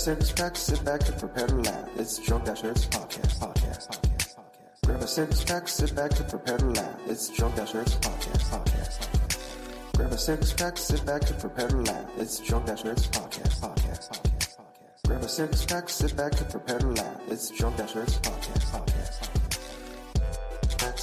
six pack, sit back and prepare to laugh. It's Drunk Dash Nerds podcast, podcast, podcast, podcast. Grab a six pack, sit back and prepare to laugh. It's Drunk Dash Nerds podcast, podcast, podcast. Grab a six pack, sit back and prepare to laugh. It's Drunk Dash Nerds podcast, podcast, podcast, podcast. Grab a six pack, sit back and prepare to laugh. It's Drunk Dash Nerds podcast, podcast,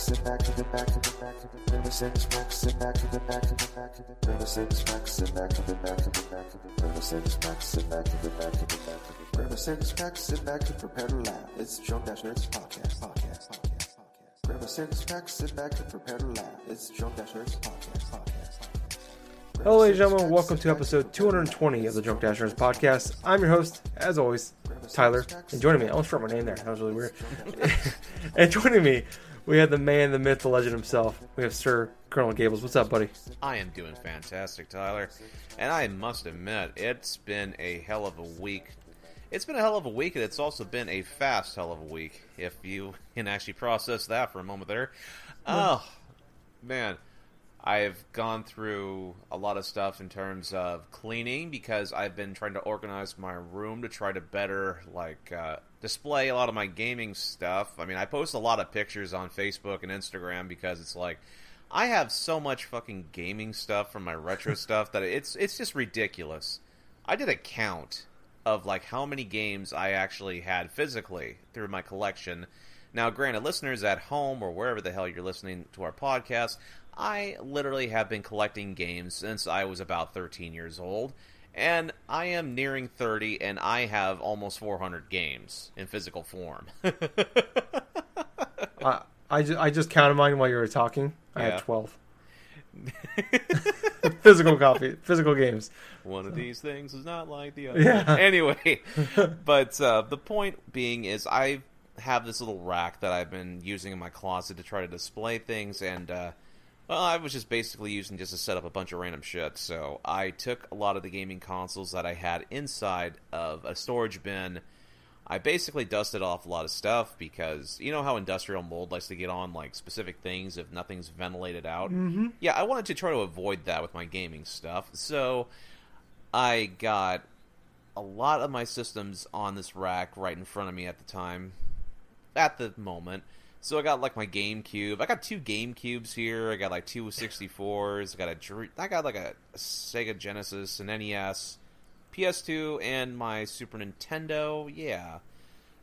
Back, sit back, sit back, sit back, grab a six pack, sit back, sit back, sit back, grab a six pack, sit back, sit back, sit back, grab a six pack, sit back, sit back, sit back, grab a six pack, sit back and prepare to laugh. It's Drunk Dash Nerds podcast, podcast, podcast, podcast. Grab a six pack, sit back and prepare to laugh. It's Drunk Dash Nerds podcast, podcast, Hello, ladies and gentlemen. Welcome to episode 220 of the Drunk Dashers podcast. I'm your host, as always, Tyler. And joining me, I almost forgot my name there. That was really weird. and joining me, we have the man, the myth, the legend himself. We have Sir Colonel Gables. What's up, buddy? I am doing fantastic, Tyler. And I must admit, it's been a hell of a week. It's been a hell of a week, and it's also been a fast hell of a week, if you can actually process that for a moment there. Oh, man. I've gone through a lot of stuff in terms of cleaning because I've been trying to organize my room to try to better, like, uh, display a lot of my gaming stuff. I mean, I post a lot of pictures on Facebook and Instagram because it's like, I have so much fucking gaming stuff from my retro stuff that it's it's just ridiculous. I did a count of like how many games I actually had physically through my collection. Now, granted, listeners at home or wherever the hell you're listening to our podcast, I literally have been collecting games since I was about 13 years old, and I am nearing 30, and I have almost 400 games in physical form. I, I, ju- I just counted mine while you were talking. I Yeah. had 12. physical copy, physical games. One of these things is not like the other. Yeah. Anyway, but uh, the point being is I have this little rack that I've been using in my closet to try to display things, and uh, well, I was just basically using just to set up a bunch of random shit. So I took a lot of the gaming consoles that I had inside of a storage bin. I basically dusted off a lot of stuff because you know how industrial mold likes to get on like specific things if nothing's ventilated out. Mm-hmm. Yeah, I wanted to try to avoid that with my gaming stuff. So I got a lot of my systems on this rack right in front of me at the time, at the moment. So I got like my GameCube. I got two GameCubes here. I got like two 64s. I got a got like a, a Sega Genesis, an NES, PS2, and my Super Nintendo. Yeah.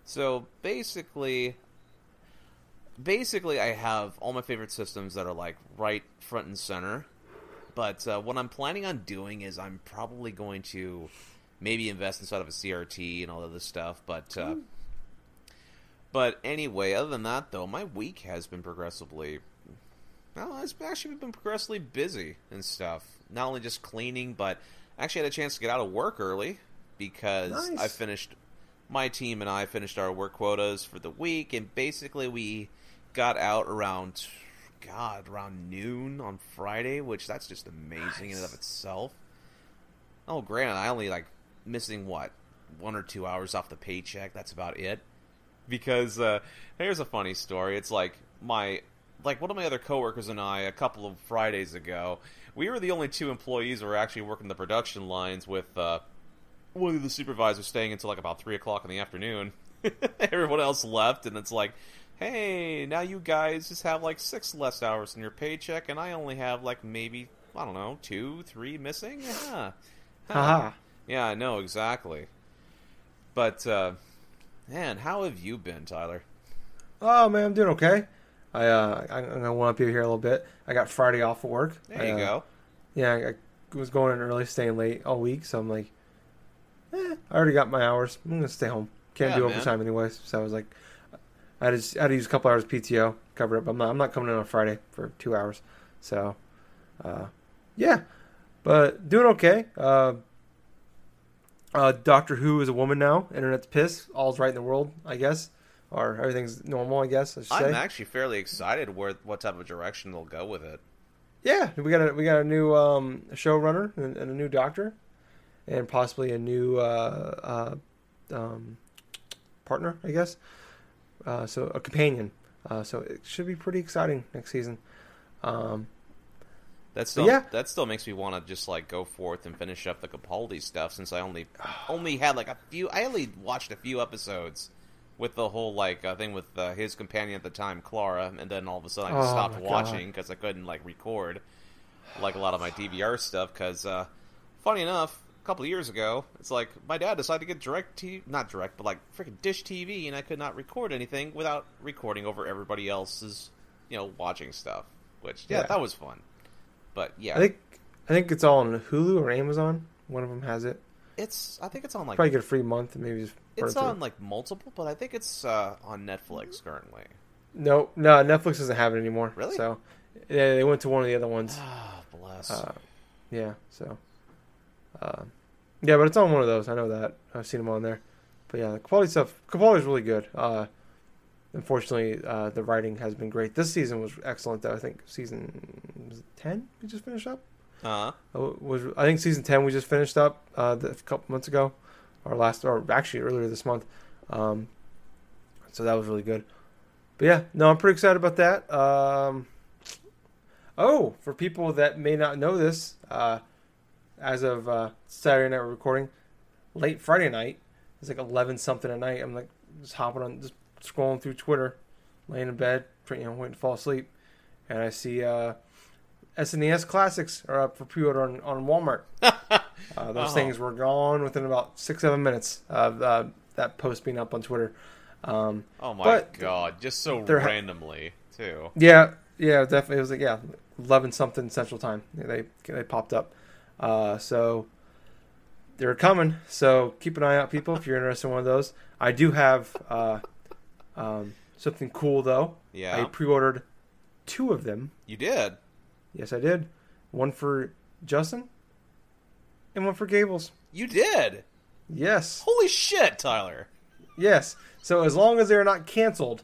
So basically, basically, I have all my favorite systems that are like right front and center. But uh, what I'm planning on doing is I'm probably going to maybe invest inside of a CRT and all of this stuff. But uh, but anyway, other than that, though, my week has been progressively. Well, it's actually been progressively busy and stuff. Not only just cleaning, but I actually had a chance to get out of work early because Nice. I finished. My team and I finished our work quotas for the week, and basically we got out around, God, around noon on Friday, which that's just amazing in and of itself. Oh, granted, I only like missing what one or two hours off the paycheck. That's about it. Because uh, here's a funny story. It's like my like one of my other coworkers and I a couple of Fridays ago. We were the only two employees who were actually working the production lines with uh, one of the supervisors staying until like about three o'clock in the afternoon. Everyone else left, and it's like, hey, now you guys just have like six less hours in your paycheck, and I only have like maybe I don't know two, three missing. Yeah, Haha. yeah, I know exactly. But uh, man, how have you been, Tyler? Oh, man, I'm doing okay. I, uh, I- I'm to one up you here a little bit. I got Friday off of work. There I, you uh, go. Yeah, I was going in early, staying late all week, so I'm like, eh, I already got my hours. I'm gonna stay home. Can't Yeah, do man. overtime anyways. So I was like, I had, to, I had to use a couple hours PTO cover it. But I'm not, I'm not coming in on Friday for two hours. So, uh, yeah, but doing okay. Uh, uh, Doctor Who is a woman now. Internet's pissed. All's right in the world, I guess, or everything's normal, I guess. I should I'm say. actually fairly excited where what type of direction they'll go with it. Yeah, we got a we got a new um, showrunner and, and a new doctor, and possibly a new uh, uh, um, partner, I guess. Uh, so a companion. Uh, so it should be pretty exciting next season. Um, That still yeah. that still makes me want to just like go forth and finish up the Capaldi stuff since I only only had like a few. I only watched a few episodes with the whole like uh, thing with uh, his companion at the time, Clara, and then all of a sudden I just Oh, stopped watching because I couldn't like record like a lot of my DVR stuff. Because uh, funny enough, a couple of years ago, it's like my dad decided to get DirecTV, not direct, but like freaking Dish TV, and I could not record anything without recording over everybody else's, you know, watching stuff. Which yeah, Yeah. that was fun. But yeah, I think I think it's all on Hulu or Amazon. One of them has it. it's I think it's on like Probably get a free month and maybe just it's on it. like multiple, but I think it's uh, on Netflix currently. No, no, Netflix doesn't have it anymore. Really? So yeah, they went to one of the other ones. Ah, bless. Uh, yeah, so uh, yeah, but it's on one of those. I know that I've seen them on there. But yeah, the quality stuff. Quality is really good. Uh, unfortunately, uh, the writing has been great. This season was excellent. Though I think season ten we just finished up. uh Uh, was I think season ten we just finished up uh, the, a couple months ago, or last, or actually earlier this month. Um, so that was really good. But yeah, no, I'm pretty excited about that. Um, oh, for people that may not know this, uh, as of uh, Saturday night we're recording, late Friday night, it's like 11 something at night. I'm like just hopping on, just scrolling through Twitter, laying in bed, you know, waiting to fall asleep, and I see uh, SNES classics are up for pre-order on, on Walmart. Uh, those Oh. things were gone within about six seven minutes of uh, that post being up on Twitter. Um, oh my but god, just so ha- randomly too. yeah, yeah, definitely. It was like yeah, eleven something Central Time. They they popped up. Uh, so they're coming. So keep an eye out, people, if you're interested in one of those. I do have uh, um, something cool though. Yeah, I pre-ordered two of them. you did. Yes, I did. One for Justin and one for Gables. You did. Yes. Holy shit, Tyler. Yes. So as long as they're not canceled,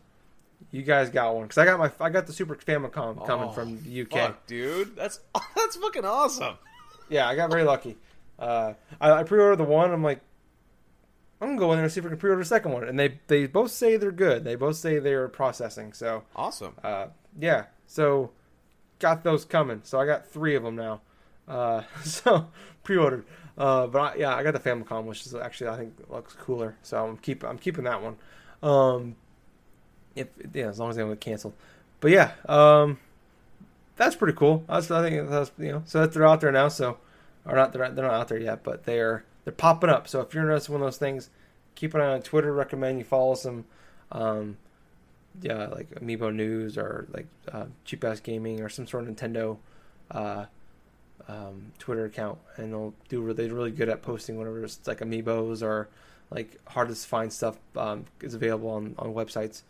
you guys got one because I got my I got the Super Famicom coming Oh, from the UK. Fuck, dude, that's that's fucking awesome. Yeah, I got very lucky. Uh, I, I pre-ordered the one. I'm like, I'm gonna go in there and see if I can pre-order the second one, and they they both say they're good. They both say they're processing. So Awesome. uh, yeah, so got those coming. So I got three of them now. Uh, so pre-ordered. Uh, but I, yeah, I got the Famicom, which is actually I think looks cooler. So I'm keep I'm keeping that one. Um, if yeah, as long as they don't get canceled. But yeah, um, that's pretty cool. That's I think that's you know so that they're out there now. So or not they're they're not out there yet, but they're they're popping up. So if you're interested in one of those things, keep an eye on Twitter. Recommend you follow some. Um, yeah, like Amiibo News or like uh, Cheap Ass Gaming or some sort of Nintendo uh, um, Twitter account, and they'll do they're really good at posting whatever it's like Amiibos or like hardest to find stuff um, is available on on websites.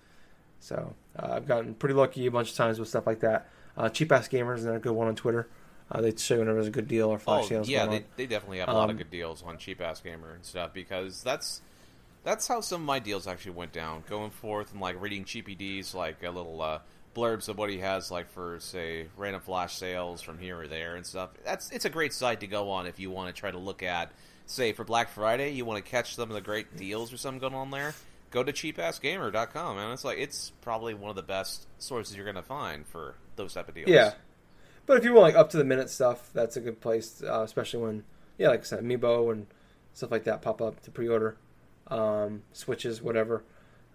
So uh, I've gotten pretty lucky a bunch of times with stuff like that. Uh, Cheap Ass Gamers is a good one on Twitter. Uh, they show whenever there's a good deal or flash Oh sales yeah, they, they definitely have a lot of Um, good deals on Cheap Ass Gamer and stuff because that's that's how some of my deals actually went down. Going forth and like reading CheapyD's like a little uh, blurbs of what he has like for say random flash sales from here or there and stuff. That's it's a great site to go on if you want to try to look at say for Black Friday you want to catch some of the great deals or something going on there. Go to cheapassgamer.com and it's like it's probably one of the best sources you're going to find for those type of deals. Yeah. But if you want like up to the minute stuff, that's a good place, uh, especially when yeah, like I said, Amiibo and stuff like that pop up to pre-order, um, switches, whatever.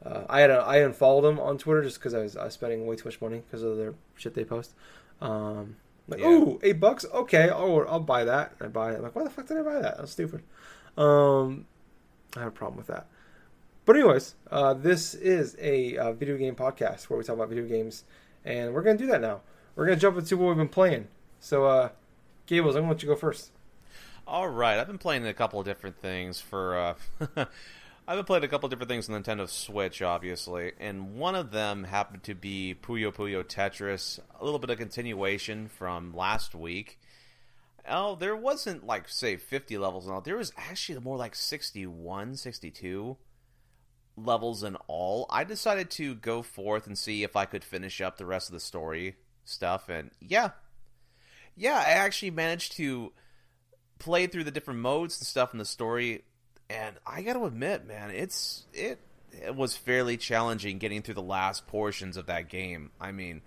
Uh, I had a, I unfollowed them on Twitter just because I was, I was spending way too much money because of their shit they post. Um, like, Yeah. ooh, eight bucks, okay, oh, I'll buy that. And I buy it. I'm like, why the fuck did I buy that? That's stupid. Um, I have a problem with that. But anyways, uh, this is a uh, video game podcast where we talk about video games, and we're gonna do that now. We're gonna jump into what we've been playing. So, uh, Gables, I'm gonna let you go first. All right, I've been playing a couple of different things for. Uh, I've been playing a couple of different things on Nintendo Switch, obviously, and one of them happened to be Puyo Puyo Tetris, a little bit of continuation from last week. Oh, there wasn't like say 50 levels and all. There was actually more like 61, 62 levels in all. I decided to go forth and see if I could finish up the rest of the story stuff, and yeah, yeah, I actually managed to play through the different modes and stuff in the story, and I got to admit, man, it's it it was fairly challenging getting through the last portions of that game. I mean,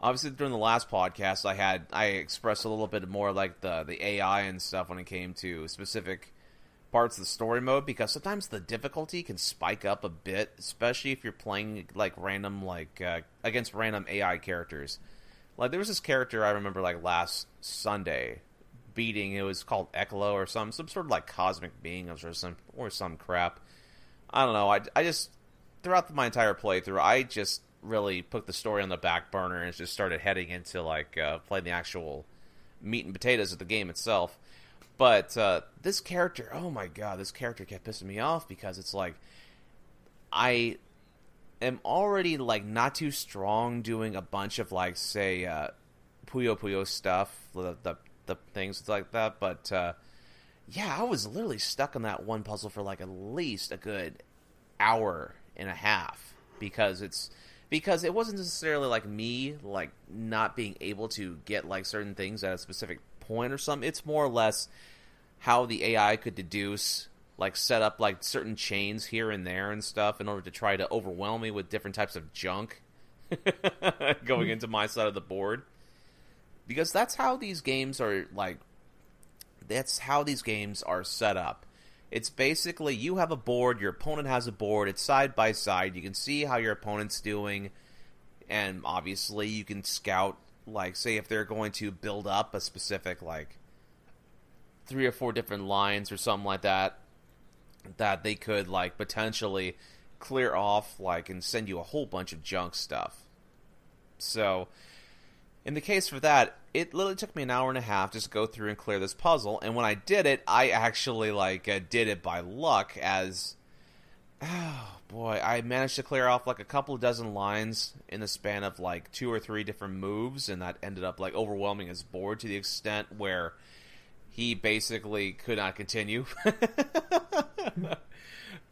obviously during the last podcast, I had I expressed a little bit more like the the AI and stuff when it came to specific parts of the story mode because sometimes the difficulty can spike up a bit, especially if you're playing like random like uh, against random AI characters. Like there was this character I remember like last Sunday beating. It was called Ecolo or some some sort of like cosmic being or some or some crap. I don't know. I, I just throughout my entire playthrough, I just really put the story on the back burner and just started heading into like uh, playing the actual meat and potatoes of the game itself. But uh, this character, oh my god, this character kept pissing me off because it's like I am already like not too strong doing a bunch of like say uh, Puyo Puyo stuff, the the, the things like that. But uh, yeah, I was literally stuck on that one puzzle for like at least a good hour and a half because it's because it wasn't necessarily like me like not being able to get like certain things at a specific point or something. It's more or less how the AI could deduce like set up like certain chains here and there and stuff in order to try to overwhelm me with different types of junk going into my side of the board. Because that's how these games are like that's how these games are set up. It's basically you have a board, your opponent has a board, it's side by side. You can see how your opponent's doing and obviously you can scout like say if they're going to build up a specific like three or four different lines or something like that that they could like potentially clear off like and send you a whole bunch of junk stuff. So in the case for that, it literally took me an hour and a half just to go through and clear this puzzle. And when I did it, I actually like uh, did it by luck. As oh boy, I managed to clear off like a couple dozen lines in the span of like two or three different moves, and that ended up like overwhelming his board to the extent where he basically could not continue.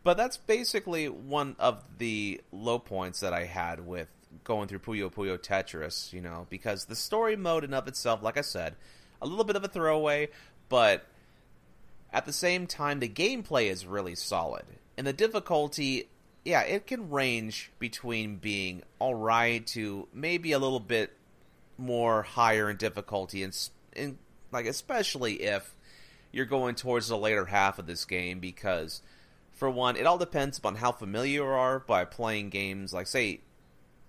but that's basically one of the low points that I had with going through Puyo Puyo Tetris, you know, because the story mode in of itself, like I said, a little bit of a throwaway, but at the same time, the gameplay is really solid. And the difficulty, yeah, it can range between being alright to maybe a little bit more higher in difficulty, and, and like especially if you're going towards the later half of this game, because for one, it all depends upon how familiar you are by playing games like say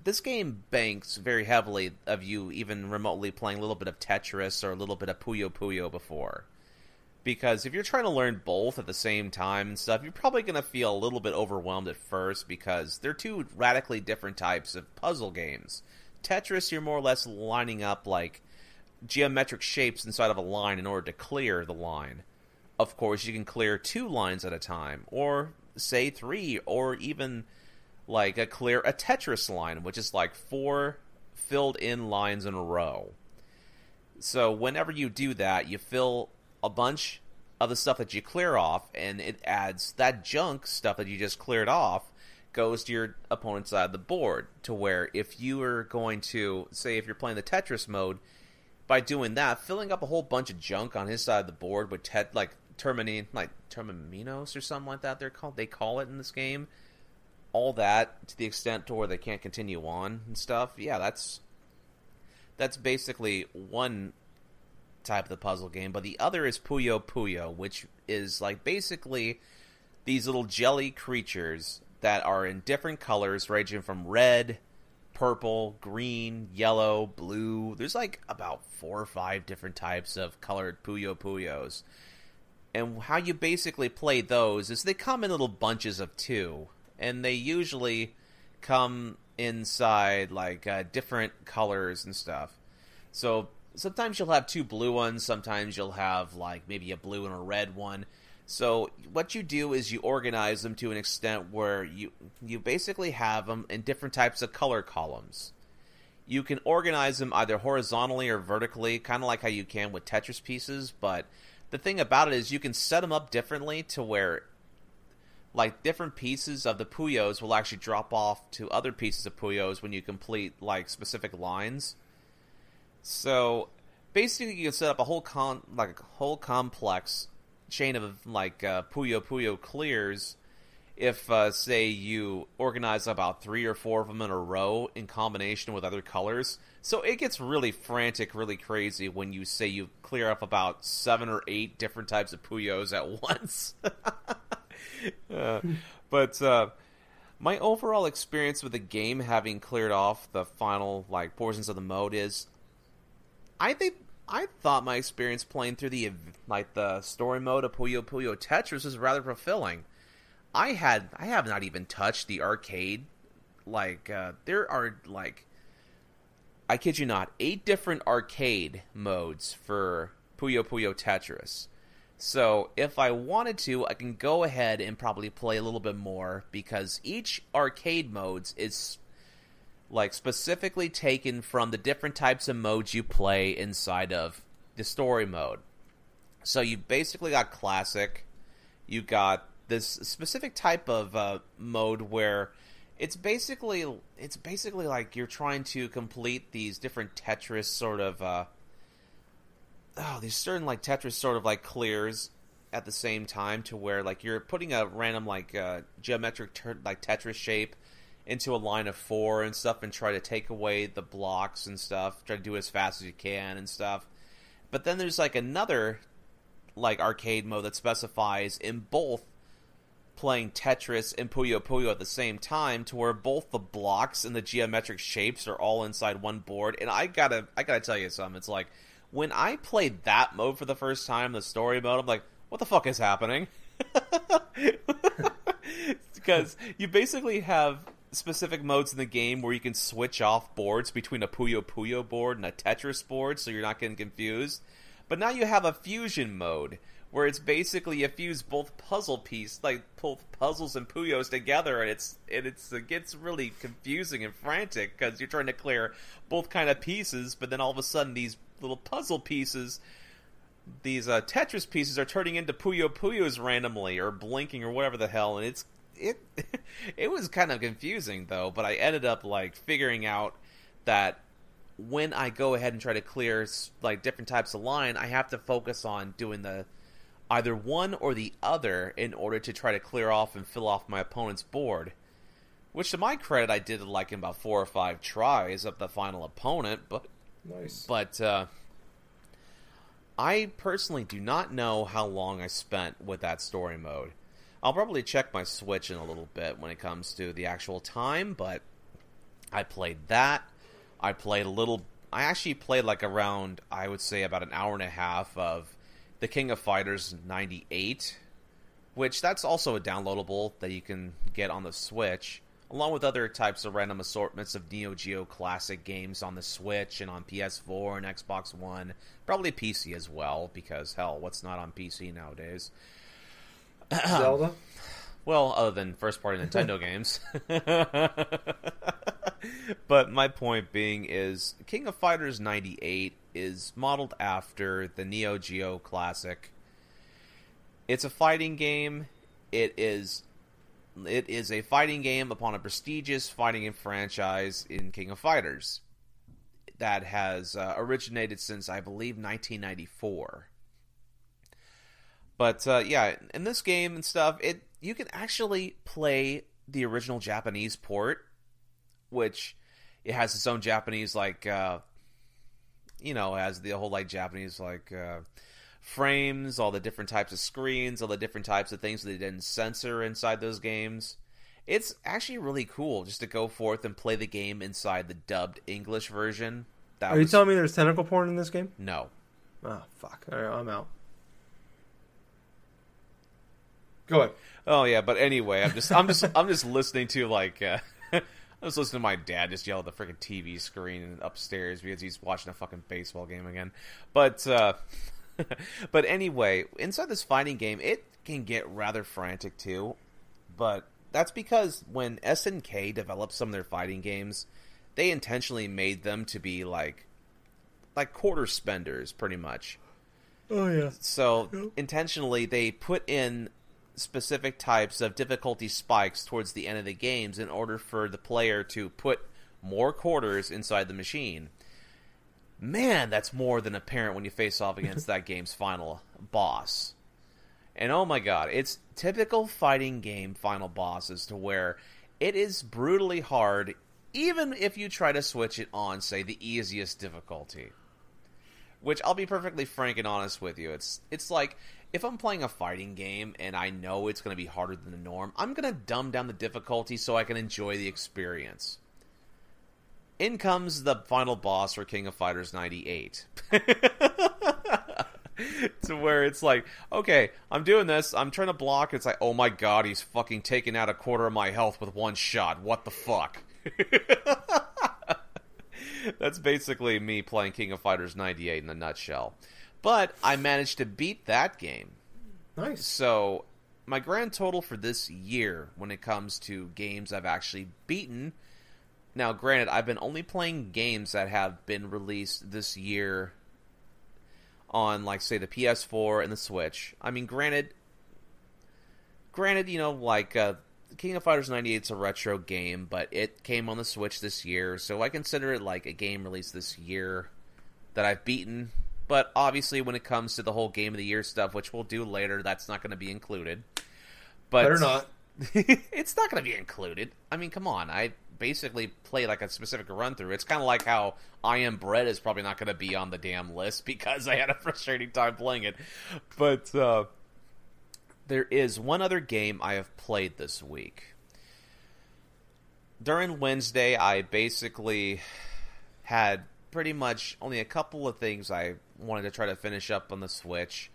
this game banks very heavily of you even remotely playing a little bit of Tetris or a little bit of Puyo Puyo before. Because if you're trying to learn both at the same time and stuff, you're probably going to feel a little bit overwhelmed at first because they're two radically different types of puzzle games. Tetris, you're more or less lining up like geometric shapes inside of a line in order to clear the line. Of course, you can clear two lines at a time, or say three, or even like a clear a Tetris line, which is like four filled in lines in a row. So whenever you do that, you fill a bunch of the stuff that you clear off, and it adds that junk stuff that you just cleared off goes to your opponent's side of the board. To where if you are going to say if you're playing the Tetris mode, by doing that, filling up a whole bunch of junk on his side of the board with Ted, like termini like termininos or something like that they're called they call it in this game all that to the extent to where they can't continue on and stuff, yeah, that's that's basically one type of the puzzle game. But the other is Puyo Puyo, which is like basically these little jelly creatures that are in different colors, ranging from red, purple, green, yellow, blue. There's like about four or five different types of colored Puyo Puyos. And how you basically play those is they come in little bunches of two and they usually come inside like uh, different colors and stuff. So sometimes you'll have two blue ones, sometimes you'll have like maybe a blue and a red one. So what you do is you organize them to an extent where you you basically have them in different types of color columns. You can organize them either horizontally or vertically, kind of like how you can with Tetris pieces, but the thing about it is you can set them up differently to where like different pieces of the Puyos will actually drop off to other pieces of Puyos when you complete like specific lines. So basically, you can set up a whole con like a whole complex chain of like uh, Puyo Puyo clears if uh, say you organize about three or four of them in a row in combination with other colors. So it gets really frantic, really crazy when you say you clear up about seven or eight different types of Puyos at once. uh, but uh, my overall experience with the game, having cleared off the final like portions of the mode, is I think I thought my experience playing through the like the story mode of Puyo Puyo Tetris was rather fulfilling. I had I have not even touched the arcade. Like uh, there are like I kid you not, eight different arcade modes for Puyo Puyo Tetris. So if I wanted to, I can go ahead and probably play a little bit more because each arcade modes is like specifically taken from the different types of modes you play inside of the story mode. So you basically got classic, you got this specific type of uh, mode where it's basically it's basically like you're trying to complete these different Tetris sort of uh, oh these certain like Tetris sort of like clears at the same time to where like you're putting a random like uh, geometric ter- like Tetris shape into a line of four and stuff and try to take away the blocks and stuff try to do it as fast as you can and stuff. But then there's like another like arcade mode that specifies in both playing Tetris and Puyo Puyo at the same time to where both the blocks and the geometric shapes are all inside one board. And I gotta I gotta tell you something. It's like when I played that mode for the first time the story mode I'm like what the fuck is happening? Because you basically have specific modes in the game where you can switch off boards between a Puyo Puyo board and a Tetris board so you're not getting confused. But now you have a fusion mode where it's basically you fuse both puzzle piece like both puzzles and puyos together and it's and it's it gets really confusing and frantic because you're trying to clear both kind of pieces but then all of a sudden these little puzzle pieces these uh, tetris pieces are turning into puyo puyos randomly or blinking or whatever the hell and it's it it was kind of confusing though but i ended up like figuring out that when i go ahead and try to clear like different types of line i have to focus on doing the either one or the other in order to try to clear off and fill off my opponent's board. Which, to my credit, I did like in about four or five tries of the final opponent, but Nice. but uh, I personally do not know how long I spent with that story mode. I'll probably check my Switch in a little bit when it comes to the actual time, but I played that. I played a little. I actually played like around, I would say, about an hour and a half of the King of Fighters 98, which that's also a downloadable that you can get on the Switch, along with other types of random assortments of Neo Geo classic games on the Switch and on PS4 and Xbox One, probably PC as well, because hell, what's not on PC nowadays? Zelda. Well, other than first party Nintendo games. but my point being is King of Fighters 98 is modeled after the Neo Geo classic. It's a fighting game. It is it is a fighting game upon a prestigious fighting game franchise in King of Fighters that has uh, originated since I believe 1994. But uh, yeah, in this game and stuff, it you can actually play the original Japanese port, which it has its own Japanese like uh, you know has the whole like Japanese like uh, frames, all the different types of screens, all the different types of things that they didn't censor inside those games. It's actually really cool just to go forth and play the game inside the dubbed English version. That Are you was- telling me there's tentacle porn in this game? no. Oh fuck! All right, I'm out. Go ahead. Oh yeah, but anyway, I'm just I'm just I'm just listening to like uh, I was listening to my dad just yell at the freaking TV screen upstairs because he's watching a fucking baseball game again. But uh, but anyway, inside this fighting game, it can get rather frantic too. But that's because when SNK developed some of their fighting games, they intentionally made them to be like like quarter spenders, pretty much. Oh yeah. So intentionally, they put in specific types of difficulty spikes towards the end of the games in order for the player to put more quarters inside the machine. Man, that's more than apparent when you face off against that game's final boss. And oh my god, it's typical fighting game final bosses to where it is brutally hard even if you try to switch it on, say, the easiest difficulty. Which I'll be perfectly frank and honest with you. It's it's like if I'm playing a fighting game and I know it's going to be harder than the norm, I'm going to dumb down the difficulty so I can enjoy the experience. In comes the final boss for King of Fighters 98. to where it's like, okay, I'm doing this, I'm trying to block, it's like, oh my god, he's fucking taking out a quarter of my health with one shot. What the fuck? That's basically me playing King of Fighters 98 in a nutshell. But I managed to beat that game. Nice. So, my grand total for this year when it comes to games I've actually beaten. Now, granted, I've been only playing games that have been released this year on, like, say, the PS4 and the Switch. I mean, granted, granted, you know, like uh, King of Fighters 98 is a retro game, but it came on the Switch this year, so I consider it like a game released this year that I've beaten. But obviously, when it comes to the whole game of the year stuff, which we'll do later, that's not going to be included. But Better not. it's not going to be included. I mean, come on. I basically play like a specific run through. It's kind of like how I Am Bread is probably not going to be on the damn list because I had a frustrating time playing it. But uh, there is one other game I have played this week. During Wednesday, I basically had pretty much only a couple of things I wanted to try to finish up on the Switch.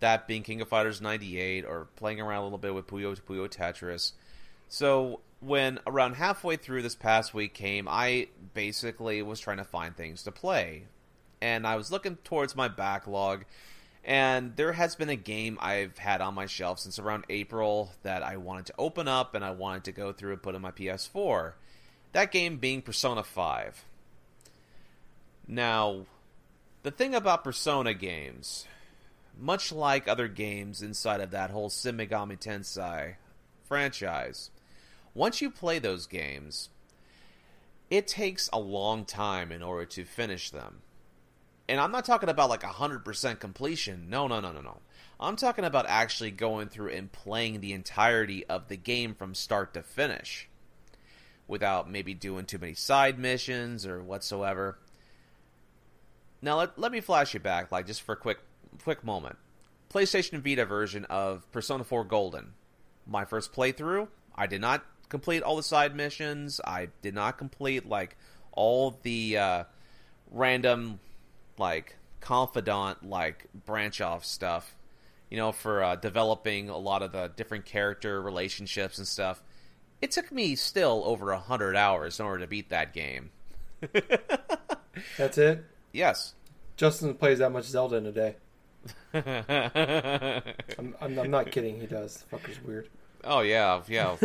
That being King of Fighters 98 or playing around a little bit with Puyo Puyo Tetris. So when around halfway through this past week came, I basically was trying to find things to play. And I was looking towards my backlog and there has been a game I've had on my shelf since around April that I wanted to open up and I wanted to go through and put in my PS4. That game being Persona 5. Now, the thing about Persona games, much like other games inside of that whole Shin Megami Tensei franchise, once you play those games, it takes a long time in order to finish them. And I'm not talking about like 100% completion. No, no, no, no, no. I'm talking about actually going through and playing the entirety of the game from start to finish without maybe doing too many side missions or whatsoever. Now let, let me flash you back like just for a quick quick moment. PlayStation Vita version of Persona 4 Golden. My first playthrough, I did not complete all the side missions. I did not complete like all the uh, random like confidant like branch off stuff you know for uh, developing a lot of the different character relationships and stuff it took me still over a hundred hours in order to beat that game That's it. Yes Justin plays that much Zelda in a day. I'm, I'm, I'm not kidding. He does. The fucker's weird. oh yeah yeah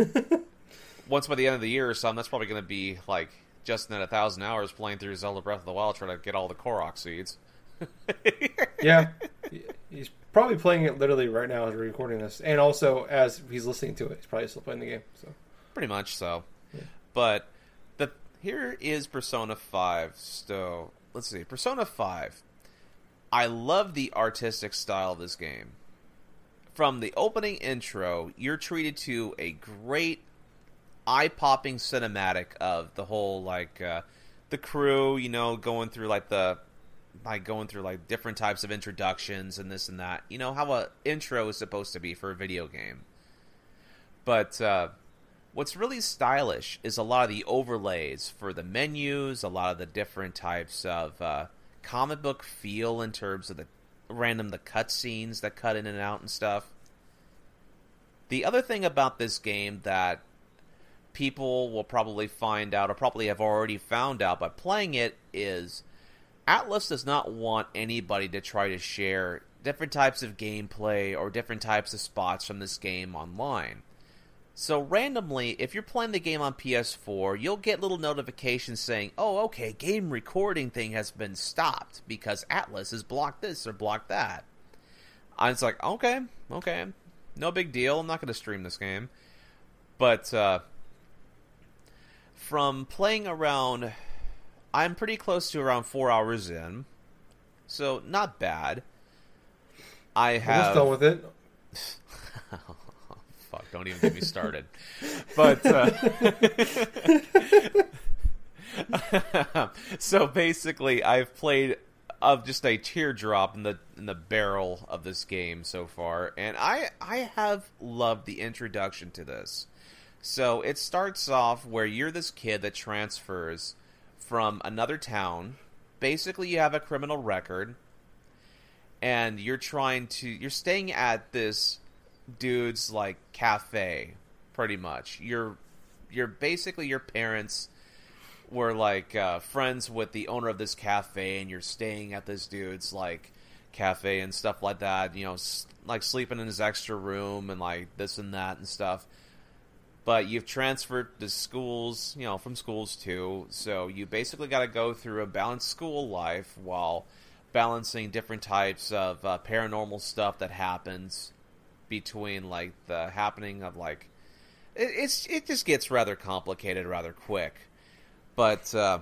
once by the end of the year or something that's probably going to be like Justin at a thousand hours playing through Zelda Breath of the Wild trying to get all the Korok seeds Yeah, he's probably playing it literally right now as we're recording this, and also as he's listening to it, he's probably still playing the game. So pretty much so. Yeah. But the here is Persona Five. So let's see, Persona Five. I love the artistic style of this game. From the opening intro, you're treated to a great, eye-popping cinematic of the whole like uh, the crew, you know, going through like the like going through like different types of introductions and this and that. You know how a intro is supposed to be for a video game. But uh, what's really stylish is a lot of the overlays for the menus, a lot of the different types of uh, comic book feel in terms of the random the cutscenes that cut in and out and stuff. The other thing about this game that people will probably find out or probably have already found out by playing it is Atlus does not want anybody to try to share different types of gameplay or different types of spots from this game online. So randomly, if you're playing the game on PS4, you'll get little notifications saying, "Oh, okay, game recording thing has been stopped because Atlus has blocked this or blocked that." And it's like, "Okay, okay. No big deal. I'm not going to stream this game." But uh from playing around I'm pretty close to around 4 hours in. So, not bad. I have done with it. Fuck! Don't even get me started. but uh, so basically, I've played of just a teardrop in the in the barrel of this game so far, and I I have loved the introduction to this. So it starts off where you're this kid that transfers from another town. Basically, you have a criminal record, and you're trying to you're staying at this dude's like cafe, pretty much. You're you're basically your parents were like uh, friends with the owner of this cafe, and you're staying at this dude's like cafe and stuff like that. You know, s- like sleeping in his extra room and like this and that and stuff. But you've transferred to schools, you know, from schools too. So you basically got to go through a balanced school life while balancing different types of uh, paranormal stuff that happens between like the happening of like it, it's it just gets rather complicated rather quick. But uh,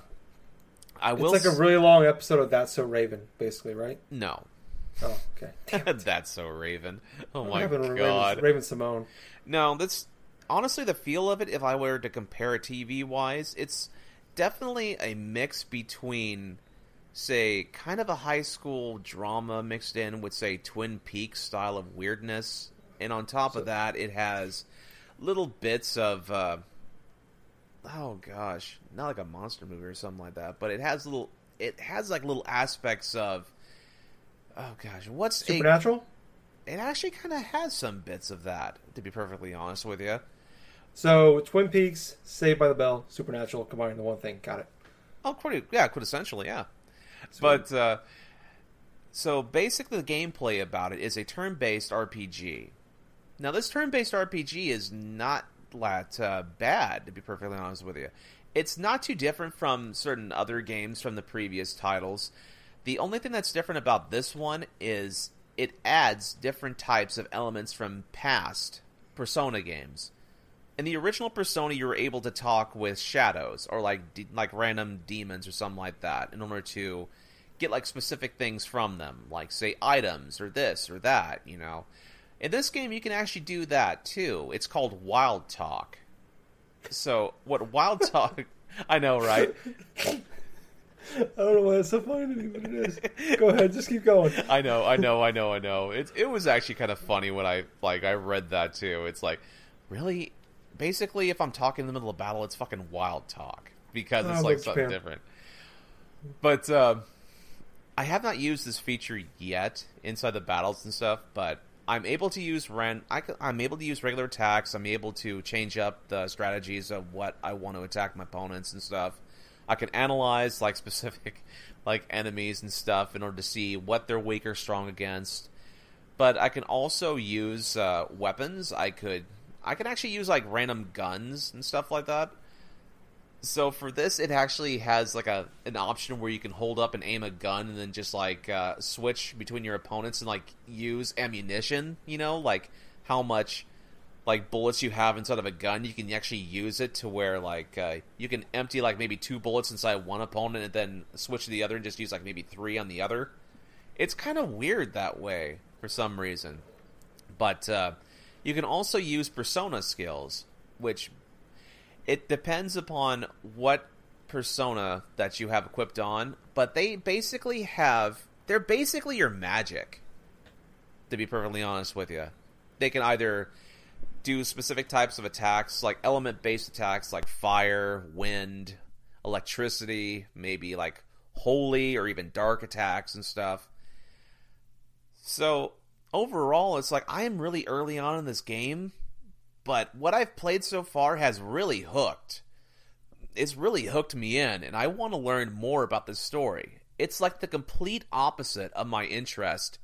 I It's like a really long episode of That's So Raven, basically, right? no. Oh, okay. That's so Raven. Oh What my god. Raven, Raven-Symoné. No, that's honestly the feel of it. If I were to compare it TV wise, it's definitely a mix between, say, kind of a high school drama mixed in with, say, Twin Peaks style of weirdness, and on top So- of that, it has little bits of. Uh, oh gosh, not like a monster movie or something like that, but it has little. It has like little aspects of. Oh gosh, what's a Supernatural? it actually kind of has some bits of that, to be perfectly honest with you. So, Twin Peaks, Saved by the Bell, Supernatural, combined into one thing. Got it. Oh, quite, yeah, quintessentially, yeah. But uh, so basically, the gameplay about it is a turn-based RPG. Now, this turn-based RPG is not that uh, bad, to be perfectly honest with you. It's not too different from certain other games from the previous titles. The only thing that's different about this one is it adds different types of elements from past Persona games. In the original Persona, you were able to talk with shadows or like de- like random demons or something like that in order to get like specific things from them, like say items or this or that. You know, in this game, you can actually do that too. It's called Wild Talk. So what Wild Talk? I know, right? I don't know why it's so funny to me, but it is. Go ahead, just keep going. I know, I know, I know, I know. It it was actually kind of funny when I like I read that too. It's like, really, basically, if I'm talking in the middle of battle, it's fucking wild talk because it's Oh, like something different. But uh, I have not used this feature yet inside the battles and stuff. But I'm able to use ran. I, am able to use regular attacks. I'm able to change up the strategies of what I want to attack my opponents and stuff. I can analyze like specific like enemies and stuff in order to see what they're weak or strong against. But I can also use uh, weapons. I could I can actually use like random guns and stuff like that. So for this, it actually has like a an option where you can hold up and aim a gun and then just like uh, switch between your opponents and like use ammunition. You know, like how much like bullets you have inside of a gun, you can actually use it to where like uh, you can empty like maybe two bullets inside one opponent and then switch to the other and just use like maybe three on the other. It's kind of weird that way for some reason, but uh, you can also use persona skills, which it depends upon what persona that you have equipped on, but they basically have they're basically your magic. To be perfectly honest with you, they can either do specific types of attacks, like element based attacks like fire, wind, electricity, maybe like holy or even dark attacks and stuff. So, overall, it's like I am really early on in this game, but what I've played so far has really hooked. It's really hooked me in, and I want to learn more about this story. It's like the complete opposite of my interest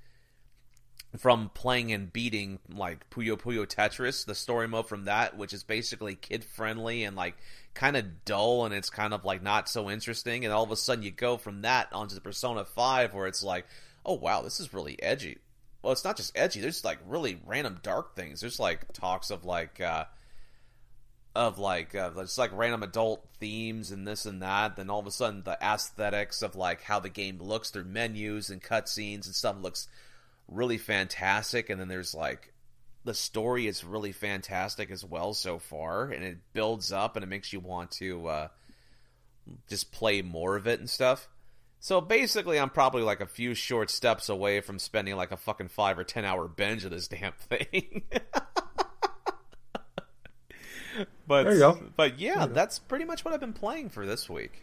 from playing and beating like Puyo Puyo Tetris, the story mode from that, which is basically kid friendly and like kind of dull and it's kind of like not so interesting. And all of a sudden you go from that onto the Persona 5 where it's like, oh wow, this is really edgy. Well, it's not just edgy, there's like really random dark things. There's like talks of like, uh, of like uh, just like random adult themes and this and that. Then all of a sudden, the aesthetics of like how the game looks through menus and cutscenes and stuff looks really fantastic. And then there's like the story is really fantastic as well so far, and it builds up and it makes you want to uh, just play more of it and stuff. So basically, I'm probably like a few short steps away from spending like a fucking five or ten hour binge of this damn thing. but There you go. but yeah, go. that's pretty much what I've been playing for this week.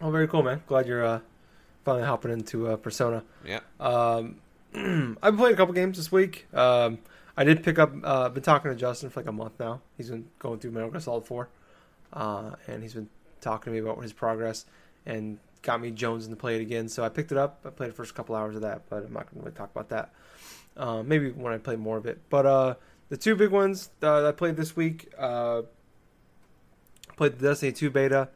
Oh, very cool, man. Glad you're uh, finally hopping into uh, Persona. Yeah. Um, I've been playing a couple games this week. Um, I did pick up. Uh, been talking to Justin for like a month now. He's been going through Metal Gear Solid Four, uh, and he's been talking to me about his progress and got me Jones to play it again. So I picked it up. I played the first couple hours of that, but I'm not going to really talk about that. Uh, maybe when I play more of it. But uh, the two big ones uh, that I played this week, uh, played the Destiny 2 beta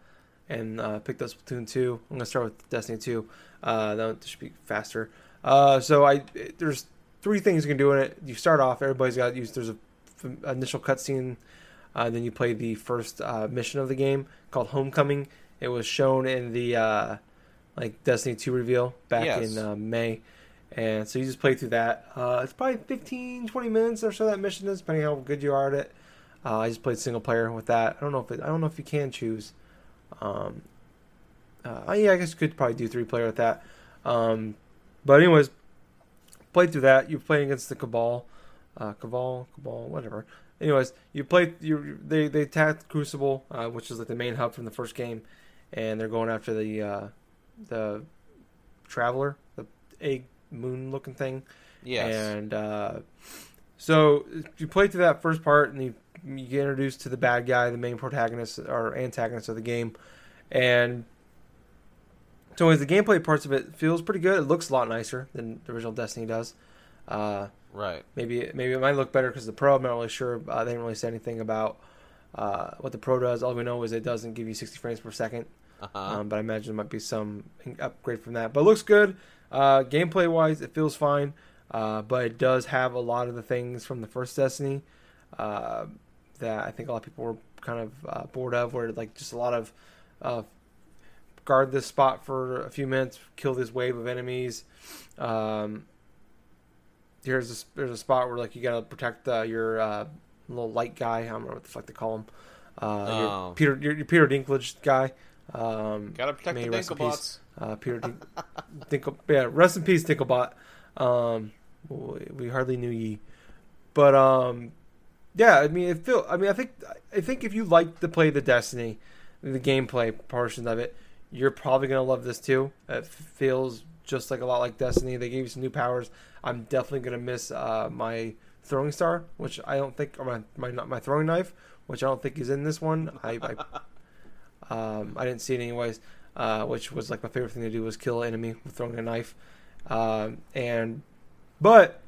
and uh, picked up Splatoon 2. I'm gonna start with Destiny 2. Uh, that should be faster. Uh, so I there's three things you can do in it. You start off, everybody's got use. There's a f- initial cutscene. Uh, then you play the first uh, mission of the game called Homecoming. It was shown in the uh, like Destiny 2 reveal back Yes. in uh, May. And so you just play through that. Uh, it's probably 15, 20 minutes or so that mission is, depending how good you are at it. Uh, I just played single player with that. I don't know if it, I don't know if you can choose. Um, uh, yeah, I guess you could probably do three player with that. Um, but anyways, played through that. You play against the Cabal, uh, Cabal, Cabal, whatever. Anyways, you play. You they they attacked Crucible, uh, which is like the main hub from the first game, and they're going after the uh, the Traveler, the egg moon looking thing. Yes. And uh, so you play through that first part, and you, you get introduced to the bad guy, the main protagonist or antagonist of the game, and so as the gameplay parts of it feels pretty good. It looks a lot nicer than the original Destiny does. Uh, right. maybe maybe it might look better because the Pro. I'm not really sure. Uh, they didn't really say anything about uh, what the Pro does. All we know is it doesn't give you 60 frames per second. Uh-huh. Um, but I imagine there might be some upgrade from that. But it looks good. Uh, gameplay wise, it feels fine. Uh, but it does have a lot of the things from the first Destiny uh, that I think a lot of people were kind of uh, bored of, where like just a lot of uh, guard this spot for a few minutes, kill this wave of enemies. Um, here's a, there's a spot where like you gotta protect uh, your uh, little light guy. I don't remember what the fuck they call him. Uh, Oh. your Peter, your, your Peter Dinklage guy. Um, Gotta protect the Dinklebots. uh, Peter Dink, Dinkle, yeah, rest in peace, Dinklebot. Um, we, we hardly knew ye, but um, yeah, I mean, it feel. I mean, I think I think if you like to play the Destiny, the gameplay portion of it, you're probably gonna love this too. It feels just like a lot like Destiny. They gave you some new powers. I'm definitely gonna miss uh, my throwing star, which I don't think, or my my not my throwing knife, which I don't think is in this one. I, I um, I didn't see it anyways, uh, which was like my favorite thing to do was kill an enemy with throwing a knife. Um, and but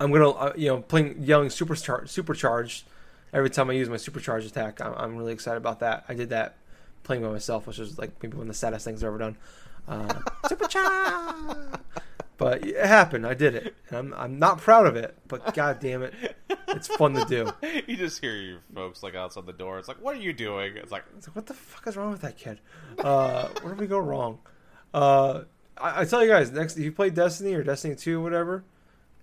I'm gonna uh, you know playing yelling supercharged supercharged every time I use my supercharged attack. I'm, I'm really excited about that. I did that playing by myself, which was like maybe one of the saddest things I've ever done. Uh, supercharged. But it happened. I did it. And I'm I'm not proud of it, but god damn it, it's fun to do. you just hear your folks like outside the door. It's like, what are you doing? It's like, It's like, what the fuck is wrong with that kid? Uh, where did we go wrong? Uh, I, I tell you guys, next if you play Destiny or Destiny Two, whatever,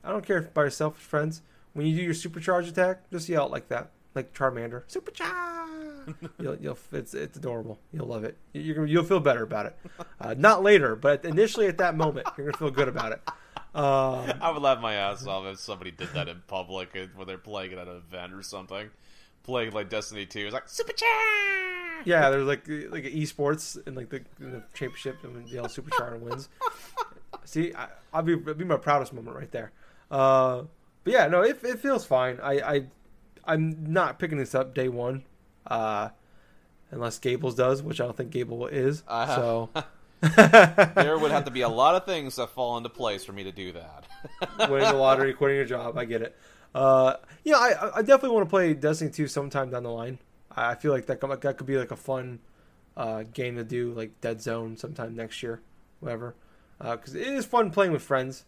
I don't care if by yourself friends. When you do your supercharge attack, just yell it like that, like Charmander, supercharge. you'll, you'll, it's it's adorable. You'll love it. You're gonna, you'll feel better about it. Uh, not later, but initially at that moment, you're gonna feel good about it. Um, I would laugh my ass off if somebody did that in public when they're playing it at an event or something. Playing like Destiny 2. It's like, Super Chat! Yeah, there's like like esports and like the, the championship and yell supercharger wins. See, I, I'll be be my proudest moment right there. Uh, but yeah, no, it, it feels fine. I, I I'm not picking this up day one, uh, unless Gables does, which I don't think Gable is. Uh-huh. So There would have to be a lot of things that fall into place for me to do that. winning the lottery, quitting your job, I get it. Uh, yeah, I I definitely want to play Destiny 2 sometime down the line. I feel like that could- that could be like a fun uh, game to do, like Dead Zone, sometime next year, whatever. Because it is fun playing with friends.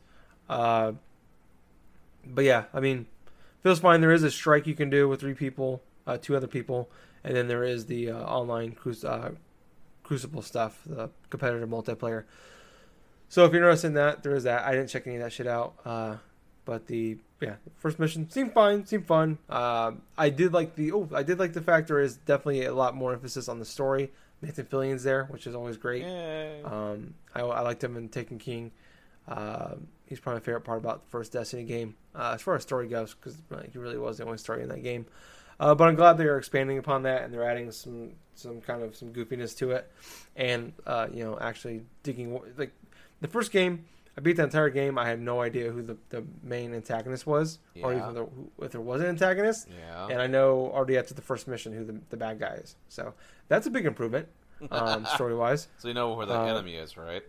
Uh, but yeah, I mean, feels fine. There is a strike you can do with three people, uh, two other people, and then there is the uh, online cruci- uh, Crucible stuff, the competitive multiplayer. So if you're interested in that, there is that. I didn't check any of that shit out. Uh, but the yeah first mission seemed fine, seemed fun. Uh, I did like the oh I did like the fact there is definitely a lot more emphasis on the story. Nathan Fillion's there, which is always great. Um, I, I liked him in Taken King. Uh, he's probably my favorite part about the first Destiny game, uh, as far as story goes, because like, he really was the only story in that game. Uh, but I'm glad they are expanding upon that and they're adding some some kind of some goofiness to it, and uh, you know actually digging like the first game. I beat the entire game. I had no idea who the, the main antagonist was, or even the, who, if there was an antagonist. yeah. And I know already after the first mission who the, the bad guy is. So that's a big improvement, um, story wise. so you know where the uh, enemy is, right?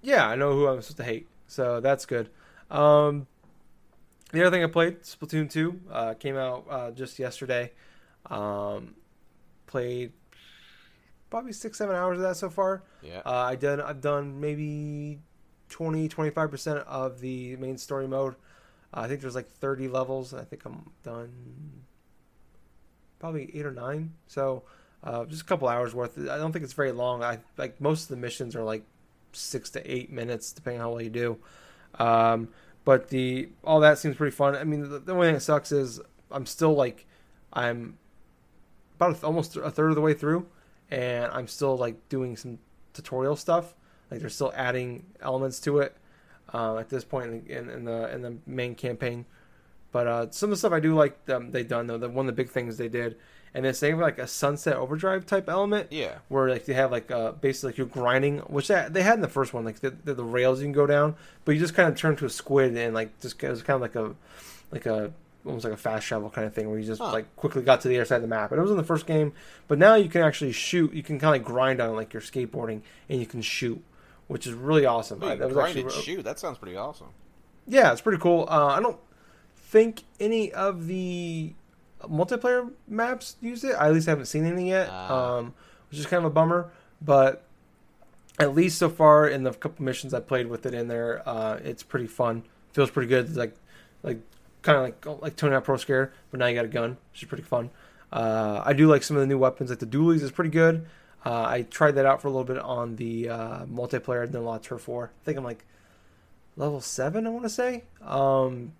Yeah, I know who I'm supposed to hate, so that's good. Um, the other thing I played, Splatoon 2, uh, came out uh, just yesterday. Um, played probably six, seven hours of that so far. Yeah. Uh, I did. I've done maybe 20, 25 percent of the main story mode. Uh, I think there's like 30 levels, and I think I'm done probably eight or nine. So uh, just a couple hours worth. I don't think it's very long. I like most of the missions are like six to eight minutes, depending on how well you do. Um, but the all that seems pretty fun. I mean, the, the only thing that sucks is I'm still like I'm about a, almost a third of the way through, and I'm still like doing some tutorial stuff. Like they're still adding elements to it uh, at this point in, in, in the in the main campaign. But uh, some of the stuff I do like um, they done though. The one of the big things they did, and then they have like a Sunset Overdrive type element yeah. where like they have like uh, basically like you're grinding, which they, they had in the first one, like the, the, the rails you can go down, but you just kind of turn to a squid and like just it was kind of like a like a almost like a fast travel kind of thing where you just Huh. like quickly got to the other side of the map. And it was in the first game, but now you can actually shoot. You can kind of like grind on like your skateboarding and you can shoot, which is really awesome. I- that was grind actually and shoot. That sounds pretty awesome. yeah, it's pretty cool. Uh, I don't think any of the multiplayer maps use it. I at least haven't seen any yet, Ah. um, which is kind of a bummer. But at least so far in the couple missions I played with it in there, uh, it's pretty fun. Feels pretty good. It's like like kind of like like Tony Hawk Pro Skater, but now you got a gun, which is pretty fun. Uh, I do like some of the new weapons, like the dualies is pretty good. Uh, I tried that out for a little bit on the uh, multiplayer. I've done a lot of Turf War. I think I'm like level seven, I want to say. Um,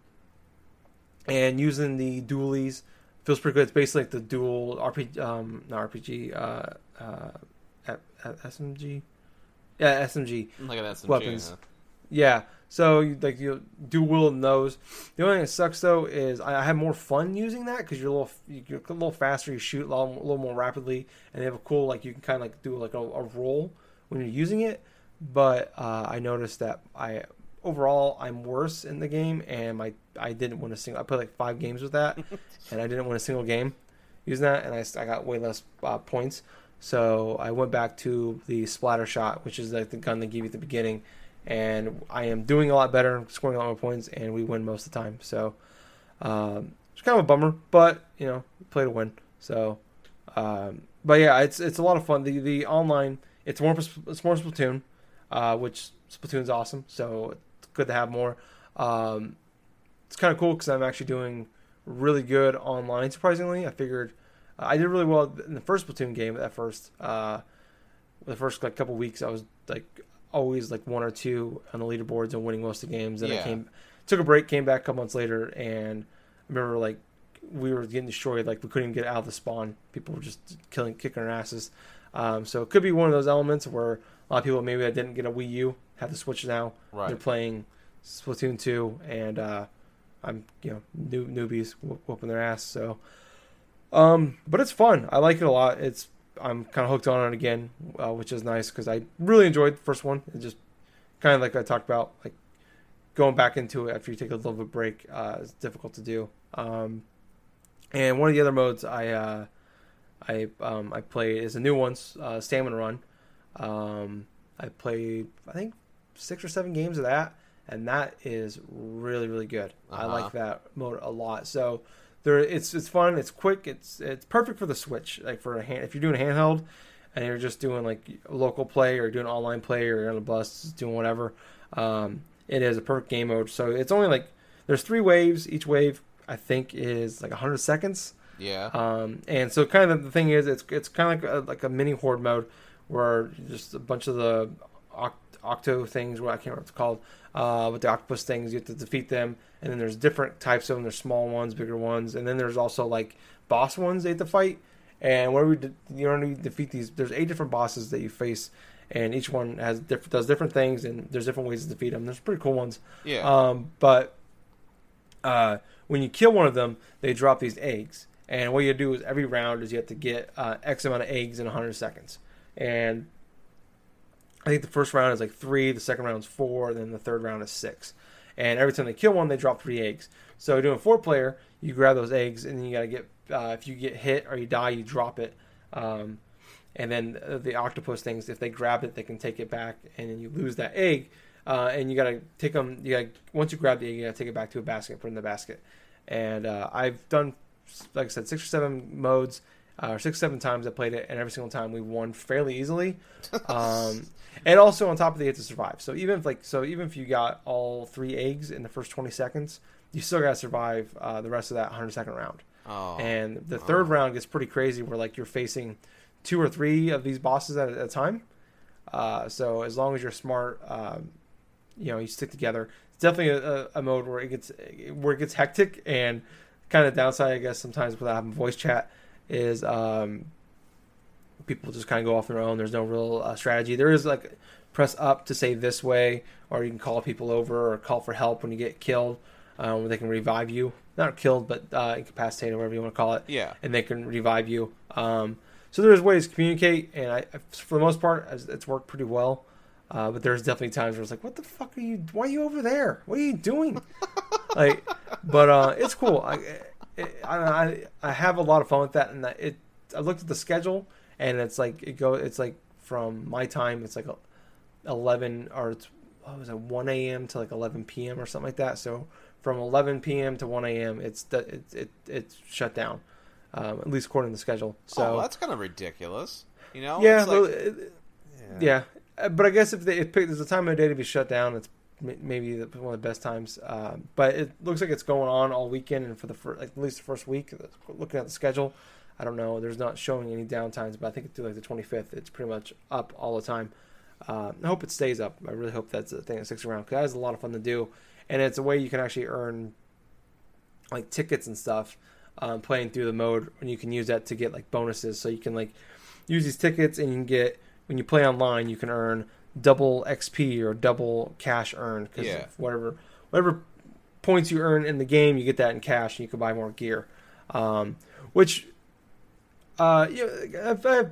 and using the dualies feels pretty good. It's basically like the dual RPG, um, not RPG, uh, uh, SMG, yeah, SMG. Like an SMG. Weapons. huh? Yeah. So like you do will and those. The only thing that sucks though is I, I have more fun using that because you're a little you're a little faster. You shoot a little, a little more rapidly, and they have a cool like you can kind of like do like a, a roll when you're using it. But uh, I noticed that I overall I'm worse in the game, and my I didn't win a single. I played like five games with that, and I didn't win a single game using that, and I, I got way less uh, points. So I went back to the splatter shot, which is like the gun they give you at the beginning, and I am doing a lot better, scoring a lot more points, and we win most of the time. So um, it's kind of a bummer, but you know, play to win. So, um, but yeah, it's it's a lot of fun. The the online, it's more it's more Splatoon, uh, which Splatoon's awesome. So good to have more. Um, it's kind of cool because I'm actually doing really good online. Surprisingly, I figured uh, I did really well in the first Splatoon game. At first, uh, the first like couple weeks, I was like always like one or two on the leaderboards and winning most of the games. Then I came, took a break, came back a couple months later, and I remember like we were getting destroyed. Like we couldn't even get out of the spawn. People were just killing, kicking our asses. Um, so it could be one of those elements where a lot of people maybe I didn't get a Wii U have the Switch now. They're playing Splatoon 2, and uh, I'm you know new newbies whoop, whooping their ass. So, um, but it's fun. I like it a lot. It's I'm kind of hooked on it again, uh, which is nice because I really enjoyed the first one. It just kind of like I talked about, like going back into it after you take a little bit of break uh, is difficult to do. Um, and one of the other modes I uh, I um, I played is a new one, uh, Salmon Run. Um, I played I think six or seven games of that, and that is really really good. I Uh-huh. like that mode a lot. So there, it's it's fun. It's quick. It's it's perfect for the Switch. Like for a hand, if you're doing a handheld, and you're just doing like local play or doing online play or you're on a bus doing whatever, um, it is a perfect game mode. So it's only like there's three waves. Each wave I think is like 100 seconds. Yeah. Um, and so kind of the thing is, it's it's kind of like a, like a mini horde mode where just a bunch of the octo things. What I can't remember what it's called. Uh, with the octopus things, you have to defeat them, and then there's different types of them. There's small ones, bigger ones, and then there's also like boss ones they have to fight. And whenever we de- you only defeat these, there's eight different bosses that you face, and each one has diff- does different things, and there's different ways to defeat them. There's pretty cool ones. Yeah. Um, but uh, when you kill one of them, they drop these eggs, and what you do is every round is you have to get uh, X amount of eggs in 100 seconds, and I think the first round is like three, the second round is four, and then the third round is six. And every time they kill one, they drop three eggs. So doing four player, you grab those eggs, and then you gotta get uh, if you get hit or you die, you drop it. Um, and then uh, the octopus things, if they grab it, they can take it back, and then you lose that egg. Uh, and you gotta take them. You gotta once you grab the egg, you gotta take it back to a basket, put it in the basket. And uh, I've done, like I said, six or seven modes, uh, or six seven times I played it, and every single time we won fairly easily. Um, and also on top of the, you have to survive. So even if like so, even if you got all three eggs in the first twenty seconds, you still gotta survive uh, the rest of that hundred second round. oh. And the third Oh. round gets pretty crazy, where like you're facing two or three of these bosses at a, time. Uh, so as long as you're smart, um, you know, you stick together. It's definitely a, a, a mode where it gets where it gets hectic, and kind of downside, I guess, sometimes without having voice chat is um, people just kind of go off their own. There's no real uh, strategy. There is like press up to say this way, or you can call people over or call for help when you get killed. Um, where they can revive you, not killed, but uh, incapacitated, whatever you want to call it yeah. and they can revive you. Um, so there's ways to communicate, and I, for the most part, it's it's worked pretty well. Uh, but there's definitely times where it's like, "What the fuck are you? Why are you over there? What are you doing?" like, but uh, it's cool. I, it, I I I have a lot of fun with that, and that it. I looked at the schedule, and it's like it go. It's like from my time, it's like eleven or it's what was it one a.m. to like eleven p.m. or something like that. So from 11 p.m. to 1 a.m. it's the, it, it it's shut down, um, at least according to the schedule. So oh, that's kind of ridiculous. You know? yeah, It's like- it- yeah, Uh, but I guess if they if there's a time of day to be shut down, it's maybe one of the best times. Um, but it looks like it's going on all weekend, and for the first, like at least the first week, looking at the schedule, I don't know. There's not showing any downtimes, but I think through like the 25th, it's pretty much up all the time. Uh, I hope it stays up. I really hope that's a thing that sticks around because that is a lot of fun to do, and it's a way you can actually earn like tickets and stuff um, playing through the mode, and you can use that to get like bonuses. So you can like use these tickets, and you can get when you play online, you can earn double XP or double cash earned because Yeah. whatever whatever points you earn in the game, you get that in cash, and you can buy more gear. Um, which, uh, you know, I've, I've,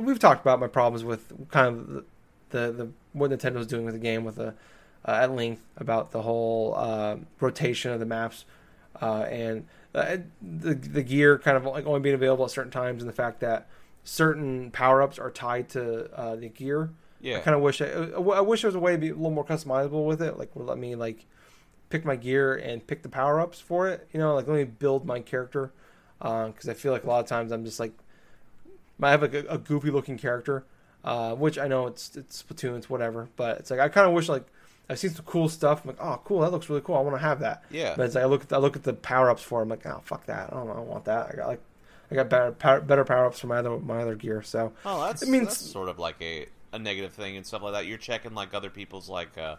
we've talked about my problems with kind of the the, the what Nintendo's doing with the game with the uh, at length about the whole uh, rotation of the maps uh, and uh, the the gear kind of like only being available at certain times, and the fact that certain power ups are tied to uh, the gear. yeah. I kind of wish I, I wish there was a way to be a little more customizable with it. Like would let me like pick my gear and pick the power ups for it. You know, like let me build my character because I feel like a lot of times I'm just like I have like a, a goofy looking character, uh, which I know it's it's Splatoon, it's whatever, but it's like I kind of wish like I've seen some cool stuff. I'm like, oh, cool, that looks really cool. I want to have that. yeah. But it's like I look at I look at the power ups for. it, I'm like, oh fuck that. I don't, I don't want that. I got like I got better power, better power ups for my other my other gear. So Oh, that's I mean, that's sort of like a, a negative thing and stuff like that. You're checking like other people's like uh,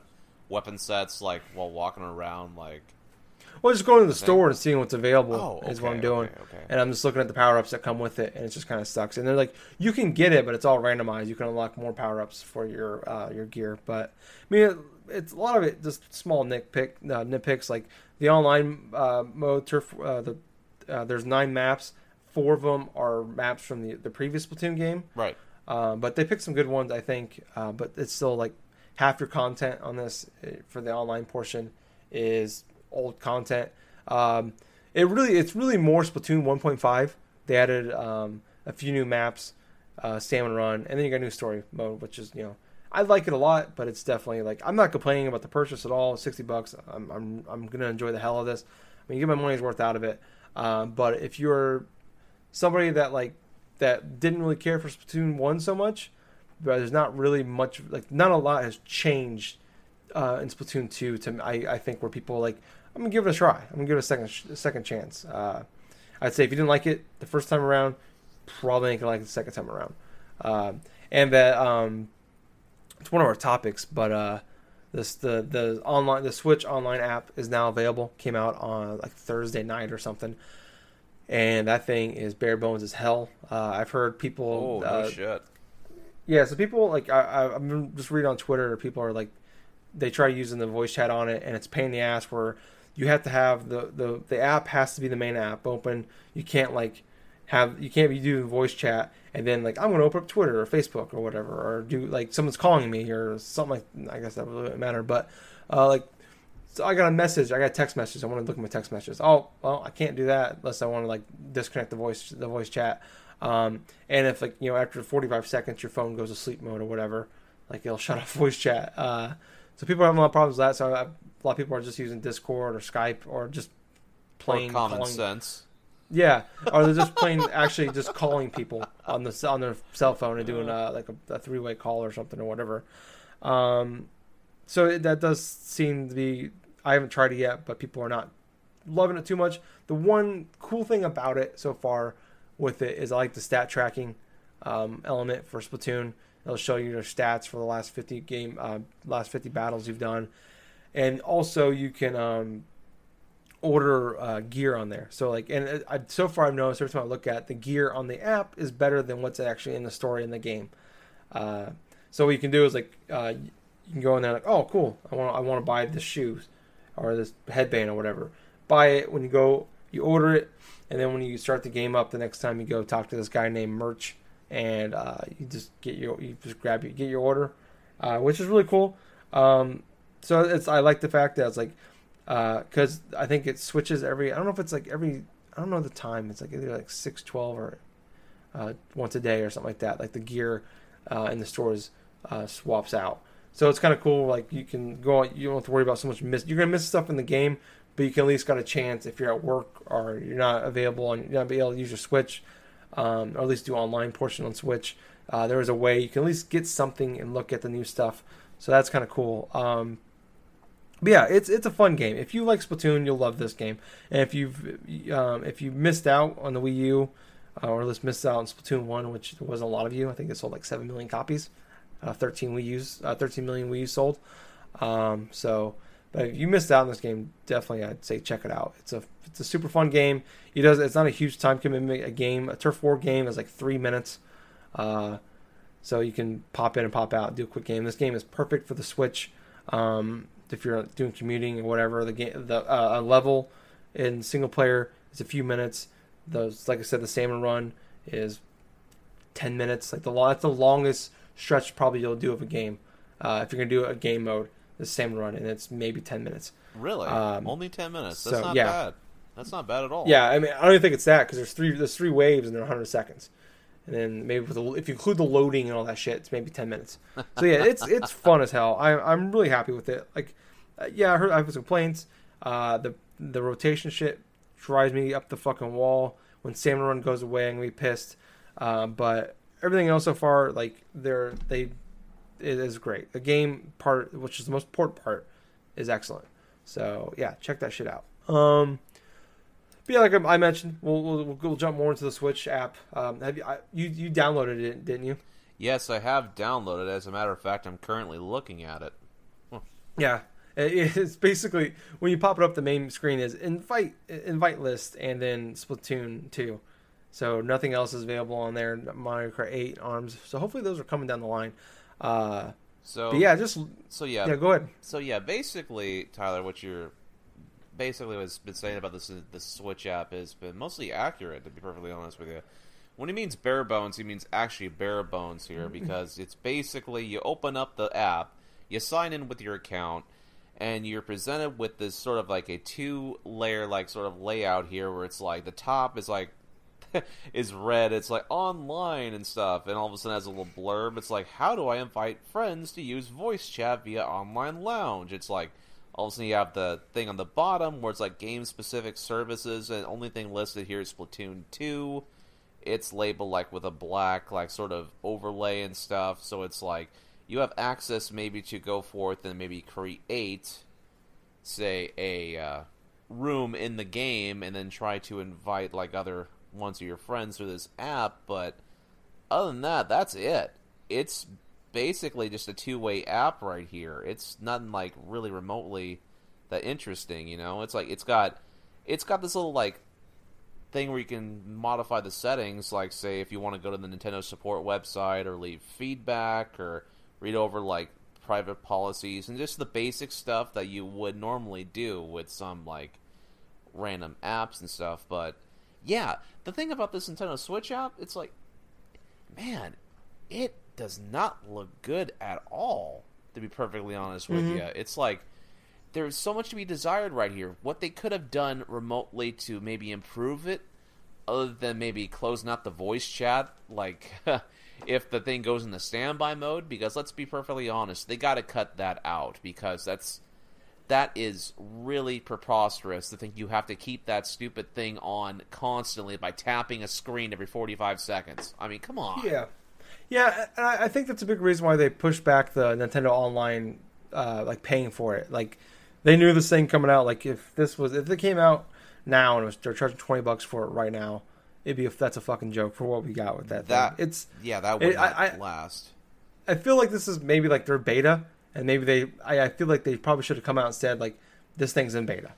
weapon sets like while walking around like well, just going to the Thing. store and seeing what's available oh is what I'm doing. okay, okay. And I'm just looking at the power ups that come with it, and it just kind of sucks. And they're like, you can get it, but it's all randomized. You can unlock more power ups for your uh, your gear. But I mean, it, it's a lot of it just small nitpick uh, nitpicks like the online uh, mode. Turf. Uh, the uh, there's nine maps. Four of them are maps from the the previous Splatoon game. right. Um, but they picked some good ones, I think. Uh, but it's still like half your content on this uh, for the online portion is old content. Um, it really, it's really more Splatoon 1.5. They added um, a few new maps, uh, Salmon Run, and then you got a new story mode, which is you know I like it a lot, but it's definitely like I'm not complaining about the purchase at all. Sixty bucks, I'm I'm I'm gonna enjoy the hell of this. I mean, get my money's worth out of it. Um, but if you're somebody that like that didn't really care for Splatoon one so much, but there's not really much like not a lot has changed uh, in Splatoon two to I I think where people are like I'm gonna give it a try. I'm gonna give it a second a second chance. Uh, I'd say if you didn't like it the first time around, probably ain't gonna like it the second time around. Um, and that um, it's one of our topics, but uh, this the the online the Switch online app is now available. Came out on like Thursday night or something, and that thing is bare bones as hell. Uh, I've heard people. Oh uh, no shit. yeah, so people like I, I, I'm just reading on Twitter. People are like, they try using the voice chat on it, and it's pain in the ass. Where you have to have the the the app has to be the main app open. You can't like have you can't be doing voice chat and then like I'm going to open up Twitter or Facebook or whatever, or do like someone's calling me or something like. I guess that doesn't matter, but uh, like. So I got a message. I got a text message. I want to look at my text messages. Oh, well, I can't do that unless I want to like disconnect the voice the voice chat. Um, and if like you know after 45 seconds your phone goes to sleep mode or whatever, like it'll shut off voice chat. Uh, so people are having a lot of problems with that. So a lot of people are just using Discord or Skype or just plain Or common calling. sense. Yeah, or they're just plain actually just calling people on the on their cell phone and doing uh, like a, a three way call or something or whatever. Um, so it, that does seem to be. I haven't tried it yet, but people are not loving it too much. The one cool thing about it so far with it is I like the stat tracking um, element for Splatoon. It'll show you your stats for the last fifty game, uh, last fifty battles you've done, and also you can um, order uh, gear on there. So like, and I, so far I've noticed every time I look at the gear on the app is better than what's actually in the story in the game. Uh, so what you can do is like, uh, you can go in there like, oh cool, I want I want to buy this shoes or this headband or whatever. Buy it when you go, you order it, and then when you start the game up, the next time you go talk to this guy named Merch, and uh, you just get your you just grab your get your order, uh, which is really cool. Um, so it's I like the fact that it's like because I think it switches every. I don't know if it's like every. I don't know the time. It's like either like six twelve or uh, once a day or something like that. Like the gear uh, in the stores uh, swaps out. So it's kind of cool. Like you can go. You don't have to worry about so much miss. You're gonna miss stuff in the game, but you can at least got a chance if you're at work or you're not available and you're not be able to use your Switch, um, or at least do online portion on Switch. Uh, there is a way you can at least get something and look at the new stuff. So that's kind of cool. Um, but yeah, it's it's a fun game. If you like Splatoon, you'll love this game. And if you've um, if you missed out on the Wii U, uh, or at least missed out on Splatoon One, which wasn't a lot of you, I think it sold like seven million copies, uh, thirteen Wii U's, uh, thirteen million Wii U's sold. Um, so, but if you missed out on this game, definitely I'd say check it out. It's a it's a super fun game. It does it's not a huge time commitment. A game, a turf war game is like three minutes. Uh, so you can pop in and pop out, do a quick game. This game is perfect for the Switch. Um, if you're doing commuting or whatever, the game, the uh, level in single player is a few minutes. Those, like I said, the salmon run is ten minutes. Like the that's the longest stretch probably you'll do of a game. Uh, if you're gonna do a game mode, the salmon run, and it's maybe ten minutes. Really? Um, Only ten minutes. That's so, not yeah. bad. That's not bad at all. Yeah, I mean, I don't even think it's that because there's three there's three waves and they're 100 seconds, and then maybe with the, if you include the loading and all that shit, it's maybe 10 minutes. So yeah, it's it's fun as hell. I I'm really happy with it. Like, uh, yeah, I heard I have some complaints. Uh, the the rotation shit drives me up the fucking wall. When Salmon Run goes away, I'm gonna be pissed. Uh, but everything else so far, like they're they, it is great. The game part, which is the most important part, is excellent. So yeah, check that shit out. Um, but yeah, like I mentioned, we'll, we'll we'll jump more into the Switch app. Um, have you I, you you downloaded it, didn't you? Yes, I have downloaded. it. As a matter of fact, I'm currently looking at it. Yeah, it's basically when you pop it up, the main screen is invite invite list and then Splatoon two. So nothing else is available on there. Mario Kart eight ARMS. So hopefully those are coming down the line. Uh, So yeah, just So yeah. yeah, go ahead. So yeah, basically, Tyler, what you're basically what's been saying about this the Switch app has been mostly accurate. To be perfectly honest with you, when he means bare bones, he means actually bare bones here because it's basically you open up the app, you sign in with your account, and you're presented with this sort of like a two layer like sort of layout here where it's like the top is like is red. It's like online and stuff, and all of a sudden has a little blurb. It's like, how do I invite friends to use voice chat via online lounge? It's like all of a sudden you have the thing on the bottom where it's like game specific services, and only thing listed here is Splatoon two. It's labeled like with a black like sort of overlay and stuff, so it's like you have access maybe to go forth and maybe create say a uh, room in the game and then try to invite like other ones of your friends through this app but other than that that's it it's basically just a two way app right here. It's nothing like really remotely that interesting, you know. It's like it's got it's got this little like thing where you can modify the settings, like say if you want to go to the Nintendo support website or leave feedback or read over like private policies and just the basic stuff that you would normally do with some like random apps and stuff. But yeah, the thing about this Nintendo Switch app, it's like, man, it does not look good at all. To be perfectly honest with Mhm. you, it's like there's so much to be desired right here. What they could have done remotely to maybe improve it, other than maybe closing out the voice chat, like if the thing goes into standby mode. Because let's be perfectly honest, they got to cut that out because that's that is really preposterous to think you have to keep that stupid thing on constantly by tapping a screen every 45 seconds. I mean, come on. Yeah, yeah, and I think that's a big reason why they pushed back the Nintendo Online, uh, like paying for it. Like they knew this thing coming out. Like if this was if it came out now and it was, they're charging twenty bucks for it right now, it'd be a, that's a fucking joke for what we got with that. That- thing. it's Yeah, that would It- I- last. I feel like this is maybe like their beta, and maybe they. I, I feel like they probably should have come out and said like this thing's in beta.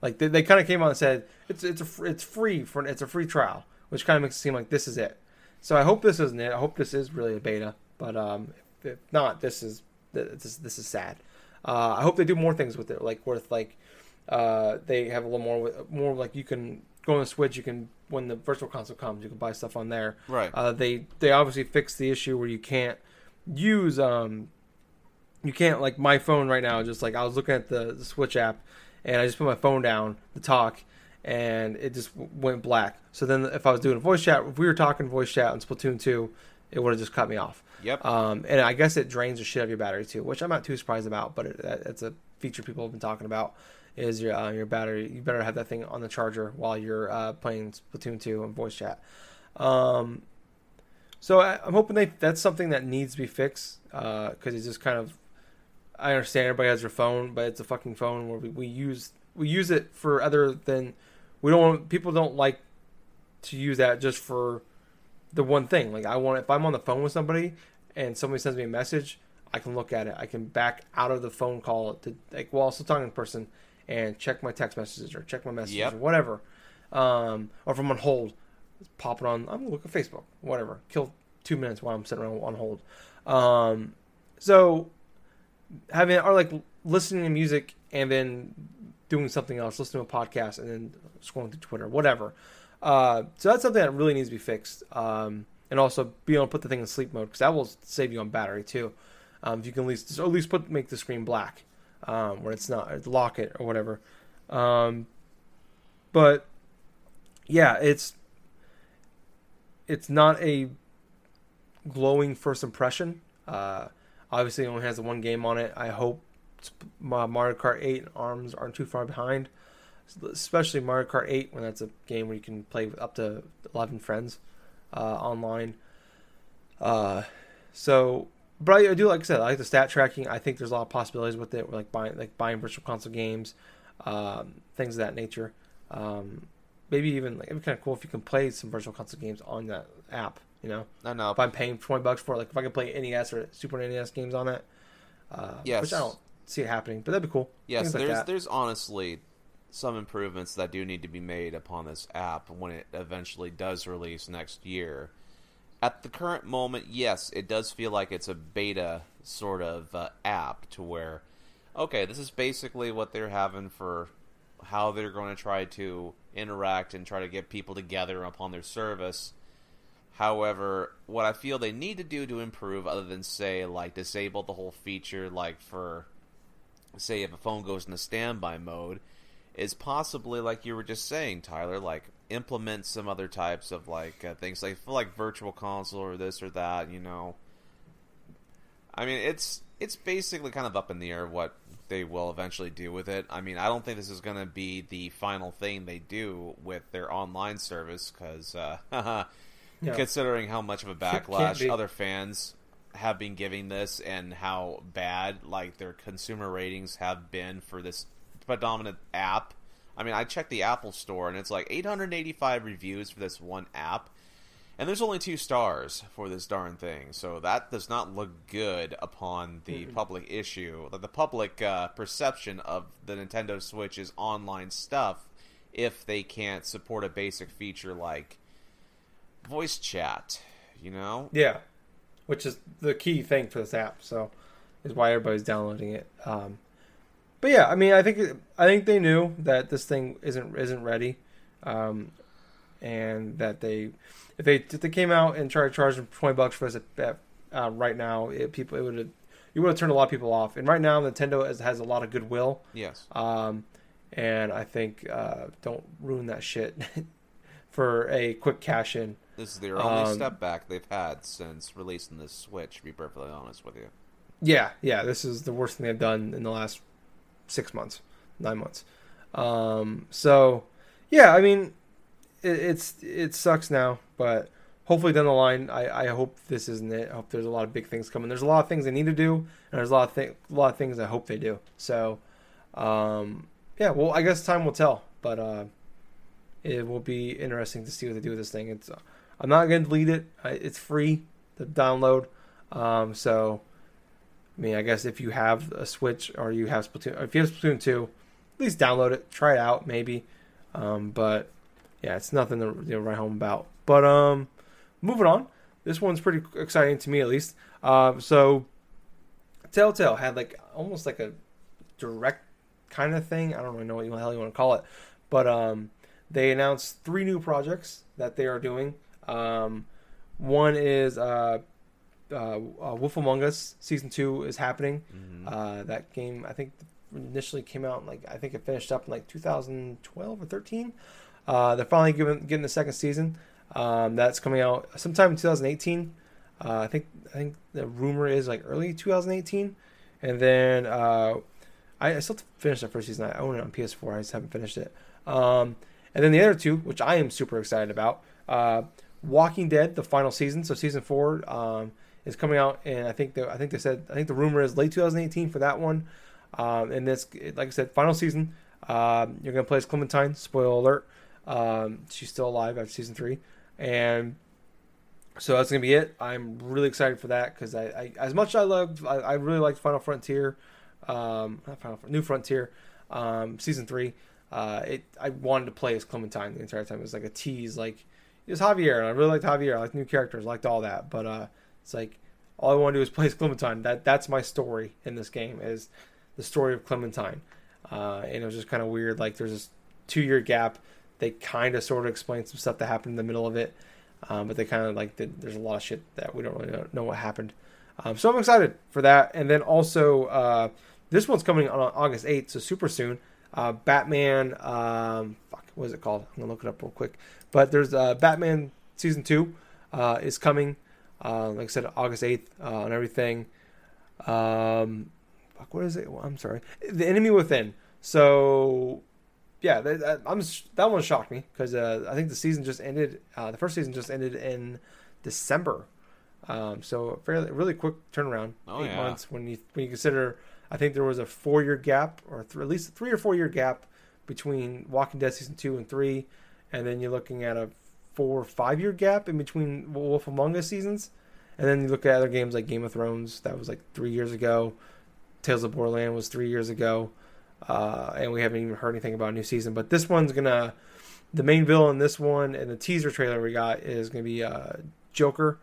Like they, they kind of came out and said it's it's a it's free for it's a free trial, which kind of makes it seem like this is it. So I hope this isn't it. I hope this is really a beta, but um, if not, this is this this is sad. Uh, I hope they do more things with it, like worth like uh, they have a little more more like you can go on the Switch. You can when the Virtual Console comes, you can buy stuff on there. Right. Uh, they they obviously fixed the issue where you can't use um you can't like my phone right now just like I was looking at the, the Switch app and I just put my phone down to talk and it just w- went black. So then if I was doing a voice chat, if we were talking voice chat on Splatoon 2, it would have just cut me off. Yep. Um, and I guess it drains the shit out of your battery too, which I'm not too surprised about, but it, it's a feature people have been talking about is your uh, your battery. You better have that thing on the charger while you're uh, playing Splatoon 2 and voice chat. Um, so I, I'm hoping they that's something that needs to be fixed because it's just kind of. I understand everybody has their phone, but it's a fucking phone where we, we use we use it for other than we don't want people don't like to use that just for the one thing. Like I want if I'm on the phone with somebody and somebody sends me a message, I can look at it. I can back out of the phone call to like while still talking in person and check my text messages or check my messages Yep. or whatever. Um, or if I'm on hold, pop it on. I'm gonna look at Facebook, whatever. Kill two minutes while I'm sitting around on hold. Um, so having or like listening to music and then doing something else, listening to a podcast and then scrolling through Twitter, whatever. Uh, so that's something that really needs to be fixed. Um, and also be able to put the thing in sleep mode because that will save you on battery too. Um, if you can at least at least put make the screen black um, where it's not lock it or whatever. Um, but yeah, it's it's not a glowing first impression. Uh, obviously, it only has the one game on it. I hope Mario Kart 8 ARMS aren't too far behind, especially Mario Kart 8 when that's a game where you can play up to 11 friends uh, online. Uh, so, but I, I do like I said, I like the stat tracking. I think there's a lot of possibilities with it, like buying like buying virtual console games, um, things of that nature. Um, maybe even like it'd be kind of cool if you can play some virtual console games on that app. You know, No, no. if I'm paying twenty bucks for it, like if I can play NES or Super NES games on it, uh, Yes. which I don't see it happening, but that'd be cool. Yes, Things there's that. there's honestly some improvements that do need to be made upon this app when it eventually does release next year. At the current moment, yes, it does feel like it's a beta sort of uh, app to where, okay, this is basically what they're having for how they're going to try to interact and try to get people together upon their service. However, what I feel they need to do to improve, other than say like disable the whole feature, like for say if a phone goes into standby mode, is possibly like you were just saying, Tyler, like implement some other types of like uh, things like like virtual console or this or that. You know, I mean it's it's basically kind of up in the air what they will eventually do with it. I mean, I don't think this is going to be the final thing they do with their online service because. Uh, Yeah. Considering how much of a backlash other fans have been giving this and how bad like their consumer ratings have been for this predominant app. I mean, I checked the Apple store and it's like 885 reviews for this one app. And there's only two stars for this darn thing, so that does not look good upon the public issue, the public uh, perception of the Nintendo Switch's online stuff if they can't support a basic feature like voice chat, you know? Yeah, which is the key thing for this app. So is why everybody's downloading it. Um, but yeah, I mean, I think I think they knew that this thing isn't isn't ready, um, and that they if they if they came out and tried to charge them twenty bucks for this at, uh, right now, it, people it would have you would have turned a lot of people off. And right now, Nintendo has, has a lot of goodwill. Yes. Um, and I think uh, don't ruin that shit for a quick cash in. This is their only Um, step back they've had since releasing this Switch, to be perfectly honest with you. Yeah, yeah, this is the worst thing they've done in the last six months, nine months. Um, so, yeah, I mean, it, it's it sucks now, but hopefully down the line, I, I hope this isn't it. I hope there's a lot of big things coming. There's a lot of things they need to do, and there's a lot of thi- a lot of things I hope they do. So, um, yeah, well, I guess time will tell, but uh, it will be interesting to see what they do with this thing. It's I'm not going to delete it. It's free to download, um, so. I mean, I guess if you have a Switch or you have Splatoon, if you have Splatoon 2, at least download it, try it out, maybe. Um, but yeah, it's nothing to you know, write home about. But um, moving on, this one's pretty exciting to me at least. Uh, so Telltale had like almost like a direct kind of thing. I don't really know what the hell you want to call it, but um, they announced three new projects that they are doing. Um, one is uh, uh, uh, Wolf Among Us season two is happening. Mhm. Uh, that game I think initially came out in, like I think it finished up in like 2012 or 13. Uh, they're finally giving, getting the second season. Um, that's coming out sometime in 2018. Uh, I think I think the rumor is like early 2018, and then uh, I, I still have to finish that first season. I own it on PS4. I just haven't finished it. Um, and then the other two, which I am super excited about, uh, Walking Dead, the final season. So season four um, is coming out, and I think the, I think they said I think the rumor is late 2018 for that one. Um, and this, like I said, final season. Um, you're gonna play as Clementine. Spoiler alert. Um, she's still alive after season three, and so that's gonna be it. I'm really excited for that because I, I, as much as I loved, I, I really liked Final Frontier, um, not Final New Frontier, um, season three. Uh, it I wanted to play as Clementine the entire time. It was like a tease, like it was Javier, and I really liked Javier. I liked new characters, liked all that. But uh, it's like all I want to do is play as Clementine. That that's my story in this game is the story of Clementine, uh, and it was just kind of weird. Like there's this two year gap. They kind of sort of explain some stuff that happened in the middle of it, um, but they kind of like there's a lot of shit that we don't really know, know what happened. Um, so I'm excited for that, and then also uh, this one's coming on August 8th, so super soon. Uh, Batman, um, fuck, what is it called? I'm gonna look it up real quick. But there's uh, Batman season two uh, is coming. Uh, like I said, August 8th uh, on everything. Um, fuck, what is it? Well, I'm sorry. The Enemy Within. So, yeah, that, I'm that one shocked me because uh, I think the season just ended. Uh, the first season just ended in December. Um, so fairly really quick turnaround, Oh, eight yeah. months when you when you consider. I think there was a four year gap, or th- at least a three or four year gap between Walking Dead season two and three, and then you're looking at a four or five year gap in between Wolf Among Us seasons, and then you look at other games like Game of Thrones that was like three years ago, Tales of Borderland was three years ago, uh, and we haven't even heard anything about a new season. But this one's gonna, the main villain this one and the teaser trailer we got is gonna be uh, Joker,